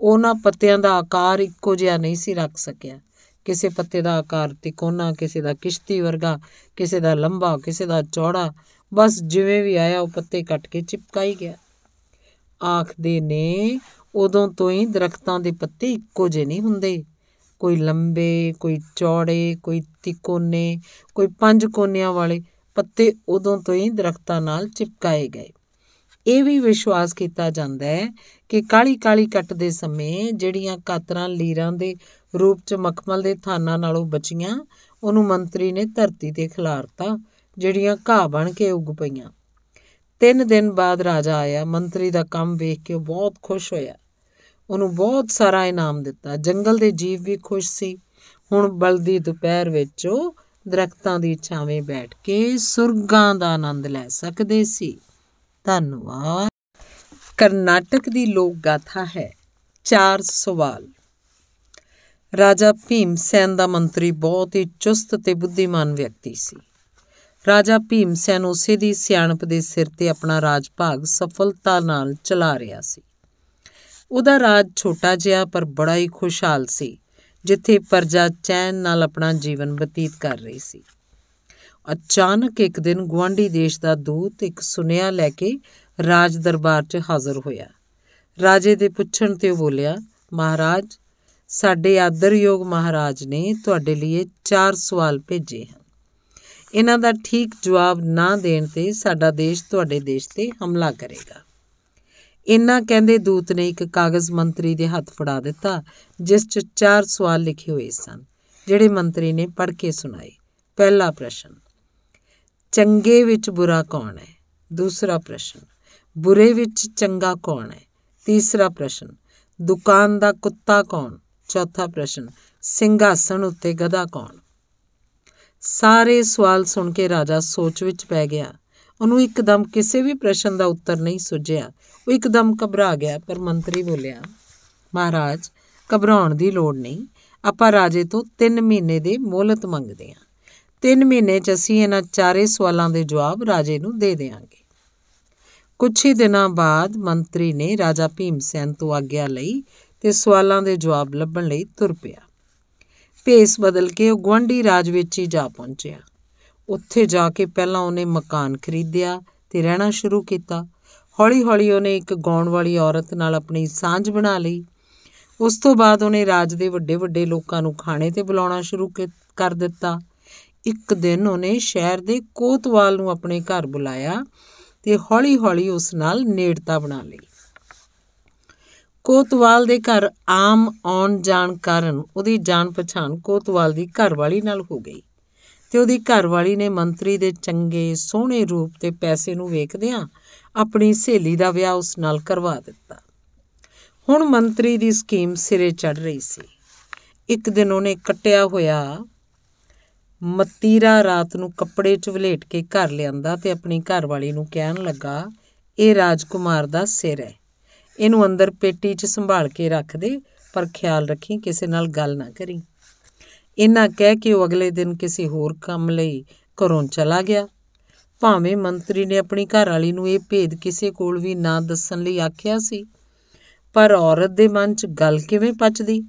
ਉਹਨਾਂ ਪੱਤਿਆਂ ਦਾ ਆਕਾਰ ਇੱਕੋ ਜਿਹਾ ਨਹੀਂ ਸੀ ਰੱਖ ਸਕਿਆ। ਕਿਸੇ ਪੱਤੇ ਦਾ ਆਕਾਰ ਤਿਕੋਣਾ, ਕਿਸੇ ਦਾ ਕਿਸ਼ਤੀ ਵਰਗਾ, ਕਿਸੇ ਦਾ ਲੰਬਾ, ਕਿਸੇ ਦਾ ਚੌੜਾ, ਬਸ ਜਿਵੇਂ ਵੀ ਆਇਆ ਉਹ ਪੱਤੇ ਕੱਟ ਕੇ ਚਿਪਕਾਈ ਗਿਆ। ਆਖਦੇ ਨੇ, ਉਦੋਂ ਤੋਂ ਹੀ ਦਰਖਤਾਂ ਦੇ ਪੱਤੇ ਇੱਕੋ ਜਿਹੇ ਨਹੀਂ ਹੁੰਦੇ। ਕੋਈ ਲੰਬੇ, ਕੋਈ ਚੌੜੇ, ਕੋਈ ਤਿਕੋਨੇ ਕੋਈ ਪੰਜ ਕੋਨਿਆਂ ਵਾਲੇ ਪੱਤੇ ਉਦੋਂ ਤੋਂ ਹੀ ਦਰਖਤਾਂ ਨਾਲ ਚਿਪਕਾਏ ਗਏ। ਇਹ ਵੀ ਵਿਸ਼ਵਾਸ ਕੀਤਾ ਜਾਂਦਾ ਹੈ ਕਿ ਕਾਲੀ ਕਾਲੀ ਕੱਟਦੇ ਸਮੇਂ ਜਿਹੜੀਆਂ ਕਾਤਰਾਂ ਲੀਰਾਂ ਦੇ ਰੂਪ 'ਚ ਮਖਮਲ ਦੇ ਥਾਨਾਂ ਨਾਲੋਂ ਬਚੀਆਂ, ਉਹਨੂੰ ਮੰਤਰੀ ਨੇ ਧਰਤੀ ਤੇ ਖਿਲਾਰਤਾ, ਜਿਹੜੀਆਂ ਘਾਹ ਬਣ ਕੇ ਉੱਗ ਪਈਆਂ। ਤਿੰਨ ਦਿਨ ਬਾਅਦ ਰਾਜਾ ਆਇਆ, ਮੰਤਰੀ ਦਾ ਕੰਮ ਵੇਖ ਕੇ ਉਹ ਬਹੁਤ ਖੁਸ਼ ਹੋਇਆ। ਉਹਨੂੰ ਬਹੁਤ ਸਾਰਾ ਇਨਾਮ ਦਿੱਤਾ। ਜੰਗਲ ਦੇ ਜੀਵ ਵੀ ਖੁਸ਼ ਸੀ। ਹੁਣ ਬਲਦੀ ਦੁਪਹਿਰ ਵਿੱਚ ਉਹ ਦਰਖਤਾਂ ਦੀ ਛਾਵੇਂ ਬੈਠ ਕੇ ਸੁਰਗਾਂ ਦਾ ਆਨੰਦ ਲੈ ਸਕਦੇ ਸੀ। ਧੰਨਵਾਦ। ਕਰਨਾਟਕ ਦੀ ਲੋਕ ਗਾਥਾ ਹੈ, ਚਾਰ ਸਵਾਲ। ਰਾਜਾ ਭੀਮ ਸੈਨ ਦਾ ਮੰਤਰੀ ਬਹੁਤ ਹੀ ਚੁਸਤ ਤੇ ਬੁੱਧੀਮਾਨ ਵਿਅਕਤੀ ਸੀ। ਰਾਜਾ ਭੀਮ ਸੈਨ ਉਸੇ ਦੀ ਸਿਆਣਪ ਦੇ ਸਿਰ ਤੇ ਆਪਣਾ ਰਾਜ ਭਾਗ ਸਫਲਤਾ ਨਾਲ ਚਲਾ ਰਿਹਾ ਸੀ। ਉਹਦਾ ਰਾਜ ਛੋਟਾ ਜਿਹਾ ਪਰ ਬੜਾ ਹੀ ਖੁਸ਼ਹਾਲ ਸੀ, ਜਿੱਥੇ ਪਰਜਾ ਚੈਨ ਨਾਲ ਆਪਣਾ ਜੀਵਨ ਬਤੀਤ ਕਰ ਰਹੀ ਸੀ। ਅਚਾਨਕ ਇੱਕ ਦਿਨ ਗਵਾਂਢੀ ਦੇਸ਼ ਦਾ ਦੂਤ ਇੱਕ ਸੁਨੇਹਾ ਲੈ ਕੇ ਰਾਜ ਦਰਬਾਰ 'ਚ ਹਾਜ਼ਰ ਹੋਇਆ। ਰਾਜੇ ਦੇ ਪੁੱਛਣ ਤੇ ਉਹ ਬੋਲਿਆ, ਮਹਾਰਾਜ, ਸਾਡੇ ਆਦਰਯੋਗ ਮਹਾਰਾਜ ਨੇ ਤੁਹਾਡੇ ਲਈ ਚਾਰ ਸਵਾਲ ਭੇਜੇ ਹਨ। ਇਹਨਾਂ ਦਾ ਠੀਕ ਜਵਾਬ ਨਾ ਦੇਣ ਤੇ ਸਾਡਾ ਦੇਸ਼ ਤੁਹਾਡੇ ਦੇਸ਼ ਤੇ ਹਮਲਾ ਕਰੇਗਾ। ਇੰਨਾ ਕਹਿੰਦੇ ਦੂਤ ਨੇ ਇੱਕ ਕਾਗਜ਼ ਮੰਤਰੀ ਦੇ ਹੱਥ ਫੜਾ ਦਿੱਤਾ, ਜਿਸ 'ਚ ਚਾਰ ਸਵਾਲ ਲਿਖੇ ਹੋਏ ਸਨ, ਜਿਹੜੇ ਮੰਤਰੀ ਨੇ ਪੜ੍ਹ ਕੇ ਸੁਣਾਏ। ਪਹਿਲਾ ਪ੍ਰਸ਼ਨ, ਚੰਗੇ ਵਿੱਚ ਬੁਰਾ ਕੌਣ ਹੈ? ਦੂਸਰਾ ਪ੍ਰਸ਼ਨ, ਬੁਰੇ ਵਿੱਚ ਚੰਗਾ ਕੌਣ ਹੈ? ਤੀਸਰਾ ਪ੍ਰਸ਼ਨ, ਦੁਕਾਨ ਦਾ ਕੁੱਤਾ ਕੌਣ? ਚੌਥਾ ਪ੍ਰਸ਼ਨ, ਸਿੰਘਾਸਣ ਉੱਤੇ ਗਧਾ ਕੌਣ? ਸਾਰੇ ਸਵਾਲ ਸੁਣ ਕੇ ਰਾਜਾ ਸੋਚ ਵਿੱਚ ਪੈ ਗਿਆ ਉਹਨੂੰ ਇੱਕਦਮ ਕਿਸੇ ਵੀ ਪ੍ਰਸ਼ਨ ਦਾ ਉੱਤਰ ਨਹੀਂ ਸੁਝਿਆ। ਉਹ ਇੱਕਦਮ ਘਬਰਾ ਗਿਆ, ਪਰ ਮੰਤਰੀ ਬੋਲਿਆ, ਮਹਾਰਾਜ, ਘਬਰਾਉਣ ਦੀ ਲੋੜ ਨਹੀਂ। ਆਪਾਂ ਰਾਜੇ ਤੋਂ 3 ਮਹੀਨੇ ਦੇ ਮੋਹਲਤ ਮੰਗਦੇ ਹਾਂ। 3 ਮਹੀਨੇ 'ਚ ਅਸੀਂ ਇਹਨਾਂ ਚਾਰੇ ਸਵਾਲਾਂ ਦੇ ਜਵਾਬ ਰਾਜੇ ਨੂੰ ਦੇ ਦੇਵਾਂਗੇ ਕੁਝ ਹੀ ਦਿਨਾਂ ਬਾਅਦ ਮੰਤਰੀ ਨੇ ਰਾਜਾ ਭੀਮ ਸੈਨ ਤੋਂ ਆਗਿਆ ਲਈ ਤੇ ਸਵਾਲਾਂ ਦੇ ਜਵਾਬ ਲੱਭਣ ਲਈ ਤੁਰ ਪਿਆ। ਭੇਸ ਬਦਲ ਕੇ ਉਹ ਗਵੰਡੀ ਰਾਜ ਵਿੱਚ ਹੀ ਜਾ ਪਹੁੰਚਿਆ। ਉੱਥੇ ਜਾ ਕੇ ਪਹਿਲਾਂ ਉਹਨੇ ਮਕਾਨ ਖਰੀਦਿਆ ਤੇ ਰਹਿਣਾ ਸ਼ੁਰੂ ਕੀਤਾ। ਹੌਲੀ-ਹੌਲੀ ਉਹਨੇ ਇੱਕ ਗਾਉਣ ਵਾਲੀ ਔਰਤ ਨਾਲ ਆਪਣੀ ਸਾਂਝ ਬਣਾ ਲਈ। ਉਸ ਤੋਂ ਬਾਅਦ ਉਹਨੇ ਰਾਜ ਦੇ ਵੱਡੇ-ਵੱਡੇ ਲੋਕਾਂ ਨੂੰ ਖਾਣੇ ਤੇ ਬੁਲਾਉਣਾ ਸ਼ੁਰੂ ਕਰ ਦਿੱਤਾ। ਇੱਕ ਦਿਨ ਉਹਨੇ ਸ਼ਹਿਰ ਦੇ ਕੋਤਵਾਲ ਨੂੰ ਆਪਣੇ ਘਰ ਬੁਲਾਇਆ ਤੇ ਹੌਲੀ-ਹੌਲੀ ਉਸ ਨਾਲ ਨੇੜਤਾ ਬਣਾ ਲਈ। ਕੋਤਵਾਲ ਦੇ ਘਰ ਆਮ ਆਉਣ ਜਾਣ ਕਾਰਨ ਉਹਦੀ ਜਾਣ ਪਛਾਣ ਕੋਤਵਾਲ ਦੀ ਘਰਵਾਲੀ ਨਾਲ ਹੋ ਗਈ। ਤੇ ਉਹਦੀ ਘਰਵਾਲੀ ਨੇ ਮੰਤਰੀ ਦੇ ਚੰਗੇ, ਸੋਹਣੇ ਰੂਪ ਤੇ ਪੈਸੇ ਨੂੰ ਵੇਖਦਿਆਂ ਆਪਣੀ ਸਹੇਲੀ ਦਾ ਵਿਆਹ ਉਸ ਨਾਲ ਕਰਵਾ ਦਿੱਤਾ। ਹੁਣ ਮੰਤਰੀ ਦੀ ਸਕੀਮ ਸਿਰੇ ਚੜ ਰਹੀ ਸੀ। ਇੱਕ ਦਿਨ ਉਹਨੇ ਕੱਟਿਆ ਹੋਇਆ ਮਤੀਰਾ ਰਾਤ ਨੂੰ ਕੱਪੜੇ 'ਚ ਵਲੇਟ ਕੇ ਘਰ ਲਿਆਂਦਾ ਤੇ ਆਪਣੀ ਘਰਵਾਲੀ ਨੂੰ ਕਹਿਣ ਲੱਗਾ, ਇਹ ਰਾਜਕੁਮਾਰ ਦਾ ਸਿਰ ਹੈ। ਇਹਨੂੰ ਅੰਦਰ ਪੇਟੀ 'ਚ ਸੰਭਾਲ ਕੇ ਰੱਖ ਦੇ, ਪਰ ਖਿਆਲ ਰੱਖੀ ਕਿਸੇ ਨਾਲ ਗੱਲ ਨਾ ਕਰੀ। ਇਹਨਾਂ ਕਹਿ ਕੇ ਉਹ ਅਗਲੇ ਦਿਨ ਕਿਸੇ ਹੋਰ ਕੰਮ ਲਈ ਘਰੋਂ ਚਲਾ ਗਿਆ। ਭਾਵੇਂ ਮੰਤਰੀ ਨੇ ਆਪਣੀ ਘਰਵਾਲੀ ਨੂੰ ਇਹ ਭੇਦ ਕਿਸੇ ਕੋਲ ਵੀ ਨਾ ਦੱਸਣ ਲਈ ਆਖਿਆ ਸੀ, ਪਰ ਔਰਤ ਦੇ ਮਨ 'ਚ ਗੱਲ ਕਿਵੇਂ ਪਚਦੀ?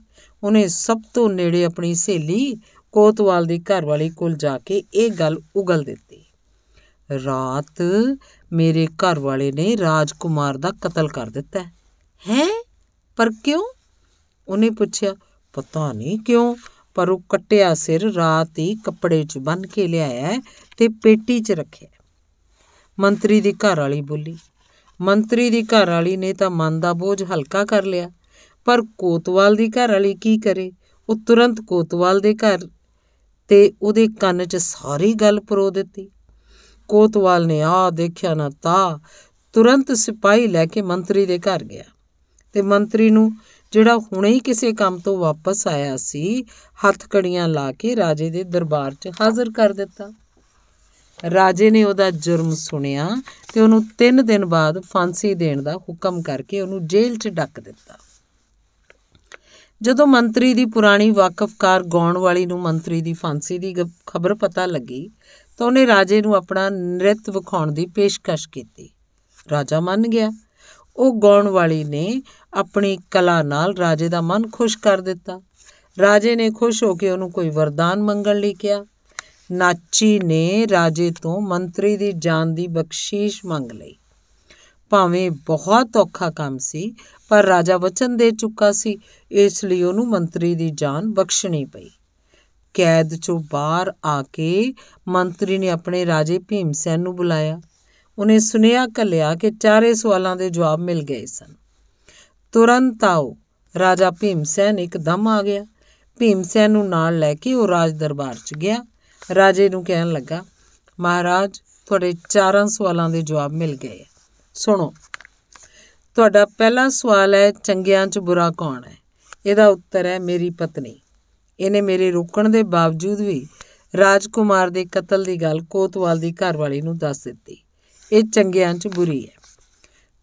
ਉਹਨੇ ਸਭ ਤੋਂ ਨੇੜੇ ਆਪਣੀ ਸਹੇਲੀ ਕੋਤਵਾਲ ਦੀ ਘਰਵਾਲੀ ਕੋਲ ਜਾ ਕੇ ਇਹ ਗੱਲ ਉਗਲ ਦਿੱਤੀ। ਰਾਤ ਮੇਰੇ ਘਰ ਵਾਲੇ ਨੇ ਰਾਜਕੁਮਾਰ ਦਾ ਕਤਲ ਕਰ ਦਿੱਤਾ ਹੈ। ਪਰ ਕਿਉਂ? ਉਹਨੇ ਪੁੱਛਿਆ। ਪਤਾ ਨਹੀਂ ਕਿਉਂ। ਪਰ ਉਹ ਕੱਟਿਆ ਸਿਰ ਰਾਤ ਹੀ ਕੱਪੜੇ 'ਚ ਬੰਨ ਕੇ ਲਿਆਇਆ ਤੇ ਪੇਟੀ 'ਚ ਰੱਖਿਆ। ਮੰਤਰੀ ਦੀ ਘਰ ਵਾਲੀ ਬੋਲੀ, ਮੰਤਰੀ ਦੀ ਘਰ ਵਾਲੀ ਨੇ ਤਾਂ ਮਨ ਦਾ ਬੋਝ ਹਲਕਾ ਕਰ ਲਿਆ, ਪਰ ਕੋਤਵਾਲ ਦੀ ਘਰ ਵਾਲੀ ਕੀ ਕਰੇ? ਉਹ ਤੁਰੰਤ ਕੋਤਵਾਲ ਦੇ ਘਰ ਤੇ ਉਹਦੇ ਕੰਨ 'ਚ ਸਾਰੀ ਗੱਲ ਪਰੋ ਦਿੱਤੀ। ਕੋਤਵਾਲ ਨੇ ਆ ਦੇਖਿਆ ਨਾ ਤਾ ਤੁਰੰਤ ਸਿਪਾਹੀ ਲੈ ਕੇ ਮੰਤਰੀ ਦੇ ਘਰ ਗਿਆ ਤੇ ਮੰਤਰੀ ਨੂੰ ਜਿਹੜਾ ਹੁਣੇ ਹੀ ਕਿਸੇ ਕੰਮ ਤੋਂ ਵਾਪਸ ਆਇਆ ਸੀ, ਹੱਥ ਕੜੀਆਂ ਲਾ ਕੇ ਰਾਜੇ ਦੇ ਦਰਬਾਰ 'ਚ ਹਾਜ਼ਰ ਕਰ ਦਿੱਤਾ। ਰਾਜੇ ਨੇ ਉਹਦਾ ਜੁਰਮ ਸੁਣਿਆ ਤੇ ਉਹਨੂੰ 3 ਦਿਨ ਬਾਅਦ ਫਾਂਸੀ ਦੇਣ ਦਾ ਹੁਕਮ ਕਰਕੇ ਉਹਨੂੰ ਜੇਲ੍ਹ 'ਚ ਡੱਕ ਦਿੱਤਾ। ਜਦੋਂ ਮੰਤਰੀ ਦੀ ਪੁਰਾਣੀ ਵਾਕਫਕਾਰ ਗਾਉਣ ਵਾਲੀ ਨੂੰ ਮੰਤਰੀ ਦੀ ਫਾਂਸੀ ਦੀ ਖਬਰ ਪਤਾ ਲੱਗੀ, ਤਾਂ ਉਹਨੇ ਰਾਜੇ ਨੂੰ ਆਪਣਾ ਨ੍ਰਿਤ ਵਿਖਾਉਣ ਦੀ ਪੇਸ਼ਕਸ਼ ਕੀਤੀ। ਰਾਜਾ ਮੰਨ ਗਿਆ। ਉਹ ਗਾਉਣ ਵਾਲੀ ਨੇ ਆਪਣੀ ਕਲਾ ਨਾਲ ਰਾਜੇ ਦਾ ਮਨ ਖੁਸ਼ ਕਰ ਦਿੱਤਾ। ਰਾਜੇ ਨੇ ਖੁਸ਼ ਹੋ ਕੇ ਉਹਨੂੰ ਕੋਈ ਵਰਦਾਨ ਮੰਗਣ ਲਈ ਕਿਹਾ। ਨਾਚੀ ਨੇ ਰਾਜੇ ਤੋਂ ਮੰਤਰੀ ਦੀ ਜਾਨ ਦੀ ਬਖਸ਼ੀਸ਼ ਮੰਗ ਲਈ। ਭਾਵੇਂ ਬਹੁਤ ਔਖਾ ਕੰਮ ਸੀ, ਪਰ ਰਾਜਾ ਵਚਨ ਦੇ ਚੁੱਕਾ ਸੀ, ਇਸ ਲਈ ਉਹਨੂੰ ਮੰਤਰੀ ਦੀ ਜਾਨ ਬਖਸ਼ਣੀ ਪਈ। ਕੈਦ ਚੋਂ ਬਾਹਰ ਆ ਕੇ ਮੰਤਰੀ ਨੇ ਆਪਣੇ ਰਾਜੇ ਭੀਮਸੈਨ ਨੂੰ ਬੁਲਾਇਆ। ਉਹਨੇ ਸੁਨੇਹਾ ਕੱਲਿਆ ਕਿ ਚਾਰੇ ਸਵਾਲਾਂ ਦੇ ਜਵਾਬ ਮਿਲ ਗਏ ਸਨ। ਤੁਰੰਤ ਆਓ। ਰਾਜਾ ਭੀਮਸੈਨ ਇੱਕਦਮ ਆ ਗਿਆ। ਭੀਮਸੈਨ ਨੂੰ ਨਾਲ ਲੈ ਕੇ ਉਹ ਰਾਜ ਦਰਬਾਰ 'ਚ ਗਿਆ। ਰਾਜੇ ਨੂੰ ਕਹਿਣ ਲੱਗਾ, ਮਹਾਰਾਜ, ਤੁਹਾਡੇ ਚਾਰਾਂ ਸਵਾਲਾਂ ਦੇ ਜਵਾਬ ਮਿਲ ਗਏ ਸੁਣੋ, ਤੁਹਾਡਾ ਪਹਿਲਾ ਸਵਾਲ ਹੈ, ਚੰਗਿਆਂ 'ਚ ਬੁਰਾ ਕੌਣ ਹੈ? ਇਹਦਾ ਉੱਤਰ ਹੈ, ਮੇਰੀ ਪਤਨੀ। ਇਹਨੇ ਮੇਰੇ ਰੋਕਣ ਦੇ ਬਾਵਜੂਦ ਵੀ ਰਾਜਕੁਮਾਰ ਦੇ ਕਤਲ ਦੀ ਗੱਲ ਕੋਤਵਾਲ ਦੀ ਘਰਵਾਲੀ ਨੂੰ ਦੱਸ ਦਿੱਤੀ। ਇਹ ਚੰਗਿਆਂ 'ਚ ਬੁਰੀ ਹੈ।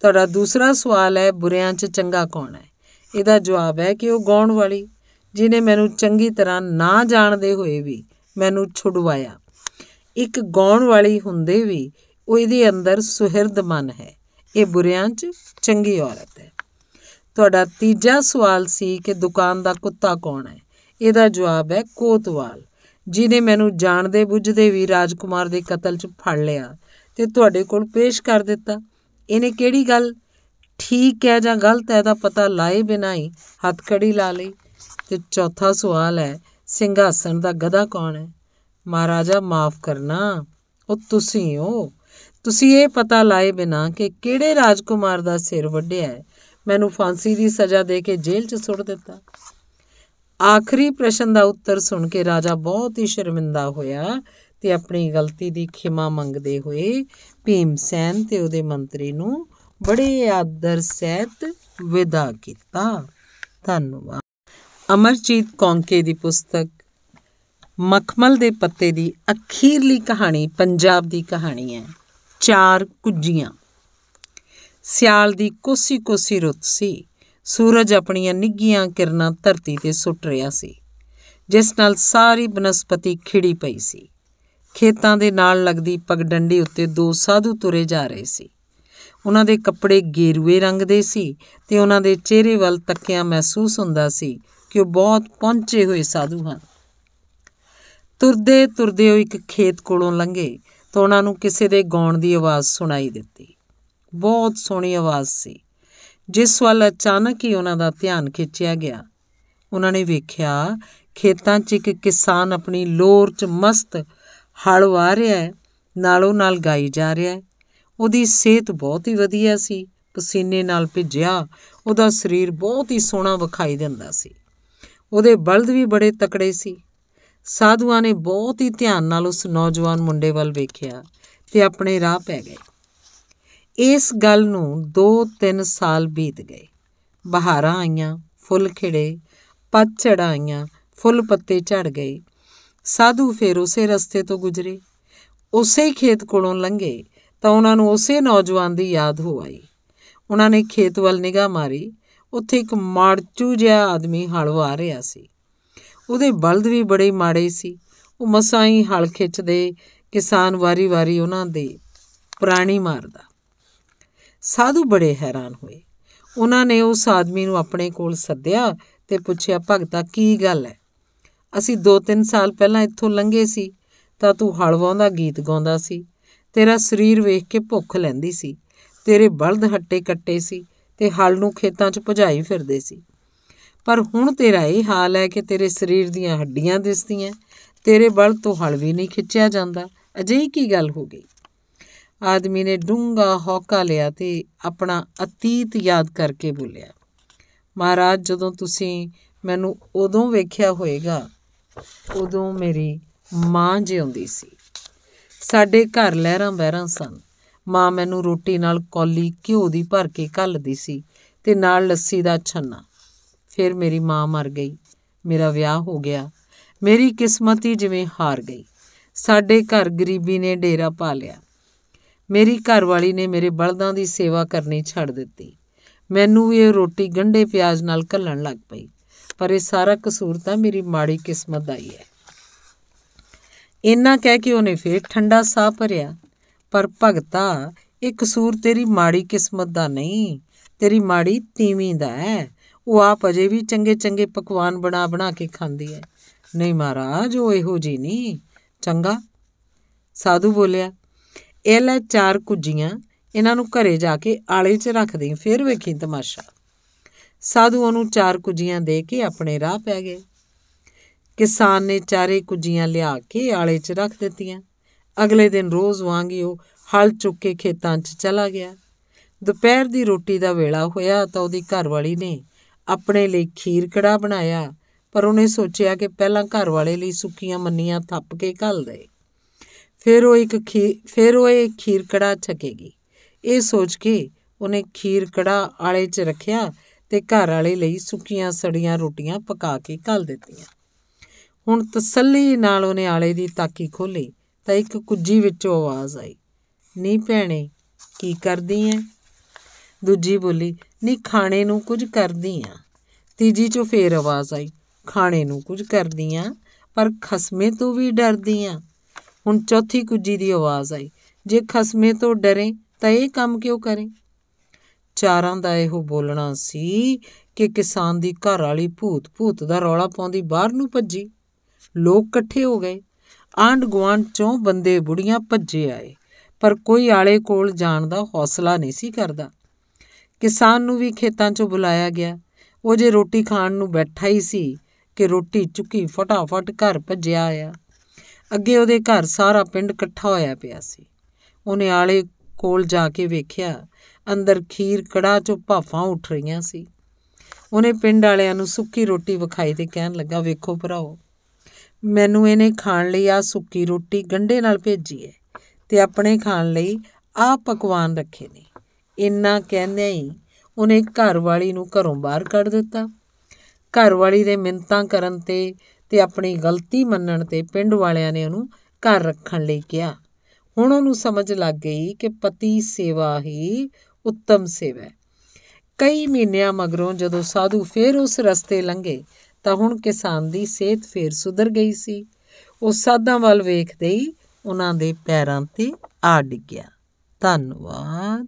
ਤੁਹਾਡਾ ਦੂਸਰਾ ਸਵਾਲ ਹੈ, ਬੁਰਿਆਂ 'ਚ ਚੰਗਾ ਕੌਣ ਹੈ? ਇਹਦਾ ਜਵਾਬ ਹੈ ਕਿ ਉਹ ਗਾਉਣ ਵਾਲੀ ਜਿਨੇ ਮੈਨੂੰ ਚੰਗੀ ਤਰ੍ਹਾਂ ਨਾ ਜਾਣਦੇ ਹੋਏ ਵੀ ਮੈਨੂੰ ਛੁਡਵਾਇਆ। ਇੱਕ ਗਾਉਣ ਵਾਲੀ ਹੁੰਦੇ ਵੀ, ਉਹ ਇਹਦੇ ਅੰਦਰ ਸੁਹਿਰਦ ਮਨ ਹੈ। ਇਹ ਬੁਰਿਆਂ 'ਚ ਚੰਗੀ ਔਰਤ ਹੈ। ਤੁਹਾਡਾ ਤੀਜਾ ਸਵਾਲ ਸੀ ਕਿ ਦੁਕਾਨ ਦਾ ਕੁੱਤਾ ਕੌਣ ਹੈ? ਇਹਦਾ ਜਵਾਬ ਹੈ ਕੋਤਵਾਲ ਜਿਨੇ ਮੈਨੂੰ ਜਾਣਦੇ ਬੁੱਝਦੇ ਵੀ ਰਾਜਕੁਮਾਰ ਦੇ ਕਤਲ 'ਚ ਫੜ ਲਿਆ ਤੇ ਤੁਹਾਡੇ ਕੋਲ ਪੇਸ਼ ਕਰ ਦਿੱਤਾ। ਇਹਨੇ ਕਿਹੜੀ ਗੱਲ ਠੀਕ ਹੈ ਜਾਂ ਗਲਤ ਹੈ ਦਾ ਪਤਾ ਲਾਏ ਬਿਨਾਂ ਹੀ ਹੱਥਕੜੀ ਲਾ ਲਈ ਤੇ ਚੌਥਾ ਸਵਾਲ ਹੈ, ਸਿੰਘਾਸਣ ਦਾ ਗਧਾ ਕੌਣ ਹੈ? ਮਹਾਰਾਜਾ, ਮਾਫ ਕਰਨਾ, ਉਹ ਤੁਸੀਂ ਹੋ। ਤੁਸੀਂ ਇਹ ਪਤਾ ਲਾਏ ਬਿਨਾ ਕਿ ਕਿਹੜੇ ਰਾਜਕੁਮਾਰ ਦਾ ਸਿਰ ਵੱਢਿਆ ਹੈ? ਮੈਨੂੰ ਫਾਂਸੀ ਦੀ ਸਜ਼ਾ ਦੇ ਕੇ ਜੇਲ੍ਹ 'ਚ ਸੁੱਟ ਦਿੱਤਾ। ਆਖਰੀ ਪ੍ਰਸ਼ਨ ਦਾ ਉੱਤਰ ਸੁਣ ਕੇ ਰਾਜਾ ਬਹੁਤ ਹੀ ਸ਼ਰਮਿੰਦਾ ਹੋਇਆ ਤੇ ਆਪਣੀ ਗਲਤੀ ਦੀ ਖਿਮਾ ਮੰਗਦੇ ਹੋਏ ਭੀਮਸੈਨ ਤੇ ਉਹਦੇ ਮੰਤਰੀ ਨੂੰ ਬੜੇ ਆਦਰ ਸਹਿਤ ਵਿਦਾ ਕੀਤਾ। ਧੰਨਵਾਦ। ਅਮਰਜੀਤ ਕੌਂਕੇ ਦੀ ਪੁਸਤਕ ਮਖਮਲ ਦੇ ਪੱਤੇ ਦੀ ਅਖੀਰਲੀ ਕਹਾਣੀ ਪੰਜਾਬ ਦੀ ਕਹਾਣੀ ਹੈ। ਚਾਰ ਕੁੱਜੀਆਂ। ਸਿਆਲ ਦੀ ਕੋਸੀ ਕੋਸੀ ਰੁੱਤ ਸੀ। ਸੂਰਜ ਆਪਣੀਆਂ ਨਿੱਗੀਆਂ ਕਿਰਨਾਂ ਧਰਤੀ ਤੇ ਸੁੱਟ ਰਿਹਾ ਸੀ, ਜਿਸ ਨਾਲ ਸਾਰੀ ਬਨਸਪਤੀ ਖਿੜੀ ਪਈ ਸੀ। ਖੇਤਾਂ ਦੇ ਨਾਲ ਲੱਗਦੀ ਪਗਡੰਡੀ ਉੱਤੇ ਦੋ ਸਾਧੂ ਤੁਰੇ ਜਾ ਰਹੇ ਸੀ। ਉਹਨਾਂ ਦੇ ਕੱਪੜੇ ਗੇਰੂਏ ਰੰਗ ਦੇ ਸੀ ਤੇ ਉਹਨਾਂ ਦੇ ਚਿਹਰੇ ਵੱਲ ਤੱਕਿਆ ਮਹਿਸੂਸ ਹੁੰਦਾ ਸੀ ਕਿ ਉਹ ਬਹੁਤ ਪਹੁੰਚੇ ਹੋਏ ਸਾਧੂ ਹਨ। ਤੁਰਦੇ ਤੁਰਦੇ ਉਹ ਇੱਕ ਖੇਤ ਕੋਲੋਂ ਲੰਘੇ ਤਾਂ ਉਹਨਾਂ ਨੂੰ ਕਿਸੇ ਦੇ ਗਾਉਣ ਦੀ ਆਵਾਜ਼ ਸੁਣਾਈ ਦਿੱਤੀ। ਬਹੁਤ ਸੋਹਣੀ ਆਵਾਜ਼ ਸੀ, ਜਿਸ ਵੱਲ ਅਚਾਨਕ ਹੀ ਉਹਨਾਂ ਦਾ ਧਿਆਨ ਖਿੱਚਿਆ ਗਿਆ। ਉਹਨਾਂ ਨੇ ਵੇਖਿਆ ਖੇਤਾਂ 'ਚ ਇੱਕ ਕਿਸਾਨ ਆਪਣੀ ਲੋਰ 'ਚ ਮਸਤ ਹਲ ਵਾਹ ਰਿਹਾ ਹੈ, ਨਾਲੋਂ ਨਾਲ ਗਾਈ ਜਾ ਰਿਹਾ ਹੈ। ਉਹਦੀ ਸਿਹਤ ਬਹੁਤ ਹੀ ਵਧੀਆ ਸੀ, ਪਸੀਨੇ ਨਾਲ ਭਿੱਜਿਆ, ਉਹਦਾ ਸਰੀਰ ਬਹੁਤ ਹੀ ਸੋਹਣਾ ਵਿਖਾਈ ਦਿੰਦਾ ਸੀ। ਉਹਦੇ ਬਲਦ ਵੀ ਬੜੇ ਤਕੜੇ ਸੀ। ਸਾਧੂਆਂ ਨੇ ਬਹੁਤ ਹੀ ਧਿਆਨ ਨਾਲ ਉਸ ਨੌਜਵਾਨ ਮੁੰਡੇ ਵੱਲ ਵੇਖਿਆ ਤੇ ਆਪਣੇ ਰਾਹ ਪੈ ਗਏ। ਇਸ ਗੱਲ ਨੂੰ 2-3 ਸਾਲ ਬੀਤ ਗਏ। ਬਹਾਰਾਂ ਆਈਆਂ, ਫੁੱਲ ਖਿੜੇ, ਪੱਤਝੜ ਆਈਆਂ, ਫੁੱਲ ਪੱਤੇ ਝੜ ਗਏ। ਸਾਧੂ ਫੇਰ ਉਸੇ ਰਸਤੇ ਤੋਂ ਗੁਜ਼ਰੇ। ਉਸੇ ਖੇਤ ਕੋਲੋਂ ਲੰਘੇ ਤਾਂ ਉਹਨਾਂ ਨੂੰ ਉਸੇ ਨੌਜਵਾਨ ਦੀ ਯਾਦ ਹੋ ਆਈ। ਉਹਨਾਂ ਨੇ ਖੇਤ ਵੱਲ ਨਿਗਾਹ ਮਾਰੀ। ਉੱਥੇ ਇੱਕ ਮਾੜਚੂ ਜਿਹਾ ਆਦਮੀ ਹਲ ਵਾ ਰਿਹਾ ਸੀ। ਉਹਦੇ ਬਲਦ ਵੀ ਬੜੇ ਮਾੜੇ ਸੀ। ਉਹ ਮਸਾਂ ਹੀ ਹਲ ਖਿੱਚਦੇ ਕਿਸਾਨ ਵਾਰੀ-ਵਾਰੀ ਉਹਨਾਂ ਦੇ ਪ੍ਰਾਣੀ ਮਾਰਦਾ। ਸਾਧੂ ਬੜੇ ਹੈਰਾਨ ਹੋਏ। ਉਹਨਾਂ ਨੇ ਉਸ ਆਦਮੀ ਨੂੰ ਆਪਣੇ ਕੋਲ ਸੱਦਿਆ ਤੇ ਪੁੱਛਿਆ, ਭਗਤਾ, ਕੀ ਗੱਲ ਹੈ? ਅਸੀਂ 2-3 ਸਾਲ ਪਹਿਲਾਂ ਇੱਥੋਂ ਲੰਘੇ ਸੀ, ਤਾਂ ਤੂੰ ਹਲਵਾਉਂਦਾ ਗੀਤ ਗਾਉਂਦਾ ਸੀ, ਤੇਰਾ ਸਰੀਰ ਵੇਖ ਕੇ ਭੁੱਖ ਲੈਂਦੀ ਸੀ, ਤੇਰੇ ਬਲਦ ਹੱਟੇ ਕੱਟੇ ਸੀ, ਤੇ ਹਲ ਨੂੰ ਖੇਤਾਂ 'ਚ ਭਜਾਈ ਫਿਰਦੇ ਸੀ। ਪਰ ਹੁਣ ਤੇਰਾ ਇਹ ਹਾਲ ਹੈ ਕਿ ਤੇਰੇ ਸਰੀਰ ਦੀਆਂ ਹੱਡੀਆਂ ਦਿਸਦੀਆਂ, ਤੇਰੇ ਬਲ ਤੋਂ ਹਲ ਵੀ ਨਹੀਂ ਖਿੱਚਿਆ ਜਾਂਦਾ। ਅਜਿਹੀ ਕੀ ਗੱਲ ਹੋ ਗਈ? ਆਦਮੀ ਨੇ ਡੂੰਗਾ ਹੌਕਾ ਲਿਆ ਤੇ ਆਪਣਾ ਅਤੀਤ ਯਾਦ ਕਰਕੇ ਬੋਲਿਆ, ਮਹਾਰਾਜ, ਜਦੋਂ ਤੁਸੀਂ ਮੈਨੂੰ ਉਦੋਂ ਵੇਖਿਆ ਹੋਵੇਗਾ ਉਦੋਂ ਮੇਰੀ ਮਾਂ ਜਿਉਂਦੀ ਸੀ। ਸਾਡੇ ਘਰ ਲਹਿਰਾਂ ਬਹਿਰਾਂ ਸਨ। ਮਾਂ ਮੈਨੂੰ ਰੋਟੀ ਨਾਲ ਕੌਲੀ ਘਿਓ ਦੀ ਭਰ ਕੇ ਘੱਲਦੀ ਸੀ ਤੇ ਨਾਲ ਲੱਸੀ ਦਾ ਛੰਨਾ। ਫਿਰ ਮੇਰੀ ਮਾਂ ਮਰ ਗਈ। ਮੇਰਾ ਵਿਆਹ ਹੋ ਗਿਆ। ਮੇਰੀ ਕਿਸਮਤ ਹੀ ਜਿਵੇਂ ਹਾਰ ਗਈ। ਸਾਡੇ ਘਰ ਗਰੀਬੀ ਨੇ ਡੇਰਾ ਪਾ ਲਿਆ। ਮੇਰੀ ਘਰਵਾਲੀ ਨੇ ਮੇਰੇ ਬਲਦਾਂ ਦੀ ਸੇਵਾ ਕਰਨੀ ਛੱਡ ਦਿੱਤੀ। ਮੈਨੂੰ ਵੀ ਇਹ ਰੋਟੀ ਗੰਢੇ ਪਿਆਜ਼ ਨਾਲ ਘੱਲਣ ਲੱਗ ਪਈ। ਪਰ ਇਹ ਸਾਰਾ ਕਸੂਰ ਤਾਂ ਮੇਰੀ ਮਾੜੀ ਕਿਸਮਤ ਦਾ ਹੀ ਹੈ। ਇੰਨਾ ਕਹਿ ਕੇ ਉਹਨੇ ਫੇਰ ਠੰਡਾ ਸਾਹ ਭਰਿਆ, ਪਰ ਭਗਤਾ, ਇਹ ਕਸੂਰ ਤੇਰੀ ਮਾੜੀ ਕਿਸਮਤ ਦਾ ਨਹੀਂ, ਤੇਰੀ ਮਾੜੀ ਤੀਵੀਂ ਦਾ ਹੈ। ਉਹ ਆਪ ਅਜੇ ਵੀ ਚੰਗੇ ਚੰਗੇ ਪਕਵਾਨ ਬਣਾ ਬਣਾ ਕੇ ਖਾਂਦੀ ਹੈ। ਨਹੀਂ ਮਹਾਰਾਜ, ਉਹ ਇਹੋ ਜੀ ਨਹੀਂ। ਚੰਗਾ। ਸਾਧੂ ਬੋਲਿਆ, ਇਹ ਲੈ ਚਾਰ ਕੁੱਜੀਆਂ, ਇਹਨਾਂ ਨੂੰ ਘਰੇ ਜਾ ਕੇ ਆਲੇ 'ਚ ਰੱਖ ਦੇਈਂ ਫਿਰ ਵੇਖੀ ਤਮਾਸ਼ਾ। ਸਾਧੂ ਉਹਨੂੰ ਚਾਰ ਕੁੱਜੀਆਂ ਦੇ ਕੇ ਆਪਣੇ ਰਾਹ ਪੈ ਗਏ। ਕਿਸਾਨ ਨੇ ਚਾਰੇ ਕੁੱਜੀਆਂ ਲਿਆ ਕੇ ਆਲੇ 'ਚ ਰੱਖ ਦਿੱਤੀਆਂ। ਅਗਲੇ ਦਿਨ ਰੋਜ਼ ਵਾਂਗ ਹੀ ਉਹ ਹਲ ਚੁੱਕ ਕੇ ਖੇਤਾਂ 'ਚ ਚਲਾ ਗਿਆ। ਦੁਪਹਿਰ ਦੀ ਰੋਟੀ ਦਾ ਵੇਲਾ ਹੋਇਆ ਤਾਂ ਉਹਦੀ ਘਰਵਾਲੀ ਨੇ ਆਪਣੇ ਲਈ ਖੀਰ ਕੜਾ ਬਣਾਇਆ, ਪਰ ਉਹਨੇ ਸੋਚਿਆ ਕਿ ਪਹਿਲਾਂ ਘਰ ਵਾਲੇ ਲਈ ਸੁੱਕੀਆਂ ਮੰਨੀਆਂ ਥੱਪ ਕੇ ਘੱਲ ਦੇ। ਫਿਰ ਉਹ ਇੱਕ ਖੀ, ਫਿਰ ਉਹ ਇਹ ਖੀਰ ਕੜਾ ਛਕੇਗੀ। ਇਹ ਸੋਚ ਕੇ ਉਹਨੇ ਖੀਰ ਕੜਾ ਆਲੇ 'ਚ ਰੱਖਿਆ ਤੇ ਘਰ ਵਾਲੇ ਲਈ ਸੁੱਕੀਆਂ ਸੜੀਆਂ ਰੋਟੀਆਂ ਪਕਾ ਕੇ ਘੱਲ ਦਿੱਤੀਆਂ। ਹੁਣ ਤਸੱਲੀ ਨਾਲ ਉਹਨੇ ਆਲੇ ਦੀ ਤਾਕੀ ਖੋਲੀ ਤਾਂ ਇੱਕ ਕੁੱਜੀ ਵਿੱਚੋਂ ਆਵਾਜ਼ ਆਈ, ਨੀ ਭੈਣੇ, ਕੀ ਕਰਦੀ ਐ? ਦੂਜੀ ਬੋਲੀ, ਨੀ ਖਾਣੇ ਨੂੰ ਕੁਝ ਕਰਦੀ ਆ। ਤੀਜੀ ਚੋਂ ਫੇਰ ਆਵਾਜ਼ ਆਈ, ਖਾਣੇ ਨੂੰ ਕੁਝ ਕਰਦੀ ਆ, ਪਰ ਖਸਮੇ ਤੋਂ ਵੀ ਡਰਦੀ ਆ। ਹੁਣ ਚੌਥੀ ਕੁੱਜੀ ਦੀ ਆਵਾਜ਼ ਆਈ, ਜੇ ਖਸਮੇ ਤੋਂ ਡਰੇ ਤਾਂ ਇਹ ਕੰਮ ਕਿਉਂ ਕਰੇ? ਚਾਰਾਂ ਦਾ ਇਹੋ ਬੋਲਣਾ ਸੀ ਕਿ ਕਿਸਾਨ ਦੀ ਘਰ ਵਾਲੀ ਭੂਤ ਭੂਤ ਦਾ ਰੌਲਾ ਪਾਉਂਦੀ ਬਾਹਰ ਨੂੰ ਭੱਜੀ। ਲੋਕ ਇਕੱਠੇ ਹੋ ਗਏ। ਆਂਢ ਗੁਆਂਢ ਚੋਂ ਬੰਦੇ ਬੁੜੀਆਂ ਭੱਜੇ ਆਏ, ਪਰ ਕੋਈ ਆਲੇ ਕੋਲ ਜਾਣ ਦਾ ਹੌਸਲਾ ਨਹੀਂ ਸੀ ਕਰਦਾ। ਕਿਸਾਨ ਨੂੰ ਵੀ ਖੇਤਾਂ 'ਚੋਂ ਬੁਲਾਇਆ ਗਿਆ। ਉਹ ਜੇ ਰੋਟੀ ਖਾਣ ਨੂੰ ਬੈਠਾ ਹੀ ਸੀ ਕਿ ਰੋਟੀ ਚੁੱਕੀ ਫਟਾਫਟ ਘਰ ਭੱਜਿਆ ਆਇਆ। ਅੱਗੇ ਉਹਦੇ ਘਰ ਸਾਰਾ ਪਿੰਡ ਇਕੱਠਾ ਹੋਇਆ ਪਿਆ ਸੀ। ਉਹਨੇ ਆਲੇ ਕੋਲ ਜਾ ਕੇ ਵੇਖਿਆ ਅੰਦਰ ਖੀਰ ਕੜਾ ਚੋਂ ਭਾਫਾਂ ਉੱਠ ਰਹੀਆਂ ਸੀ। ਉਹਨੇ ਪਿੰਡ ਵਾਲਿਆਂ ਨੂੰ ਸੁੱਕੀ ਰੋਟੀ ਵਿਖਾਈ ਤੇ ਕਹਿਣ ਲੱਗਾ, ਵੇਖੋ ਭਰਾਓ ਮੈਨੂੰ ਇਹਨੇ ਖਾਣ ਲਈ ਆ ਸੁੱਕੀ ਰੋਟੀ ਗੰਢੇ ਨਾਲ ਭੇਜੀ ਹੈ ਤੇ ਆਪਣੇ ਖਾਣ ਲਈ ਆ ਪਕਵਾਨ ਰੱਖੇ ਨੇ। ਇੰਨਾ ਕਹਿੰਦਿਆਂ ਹੀ ਉਹਨੇ ਘਰ ਵਾਲੀ ਨੂੰ ਘਰੋਂ ਬਾਹਰ ਕੱਢ ਦਿੱਤਾ। ਘਰ ਵਾਲੀ ਦੇ ਮਿੰਤਾਂ ਕਰਨ ਤੇ ਤੇ ਆਪਣੀ ਗਲਤੀ ਮੰਨਣ ਤੇ ਪਿੰਡ ਵਾਲਿਆਂ ਨੇ ਉਹਨੂੰ ਘਰ ਰੱਖਣ ਲਈ ਕਿਹਾ। ਹੁਣ ਉਹਨੂੰ ਸਮਝ ਲੱਗ ਗਈ ਕਿ ਪਤੀ ਸੇਵਾ ਹੀ ਉੱਤਮ ਸੇਵਾ ਹੈ। ਕਈ ਮਹੀਨਿਆਂ ਮਗਰੋਂ ਜਦੋਂ ਸਾਧੂ ਫੇਰ ਉਸ ਰਸਤੇ ਲੰਘੇ, ਤਾਂ ਹੁਣ ਕਿਸਾਨ ਦੀ ਸਿਹਤ ਫੇਰ ਸੁਧਰ ਗਈ ਸੀ। ਉਹ ਸਾਧਾਂ ਵੱਲ ਵੇਖਦੇ ਹੀ ਉਹਨਾਂ ਦੇ ਪੈਰਾਂ ਤੇ ਆ ਡਿੱਗਿਆ। ਧੰਨਵਾਦ।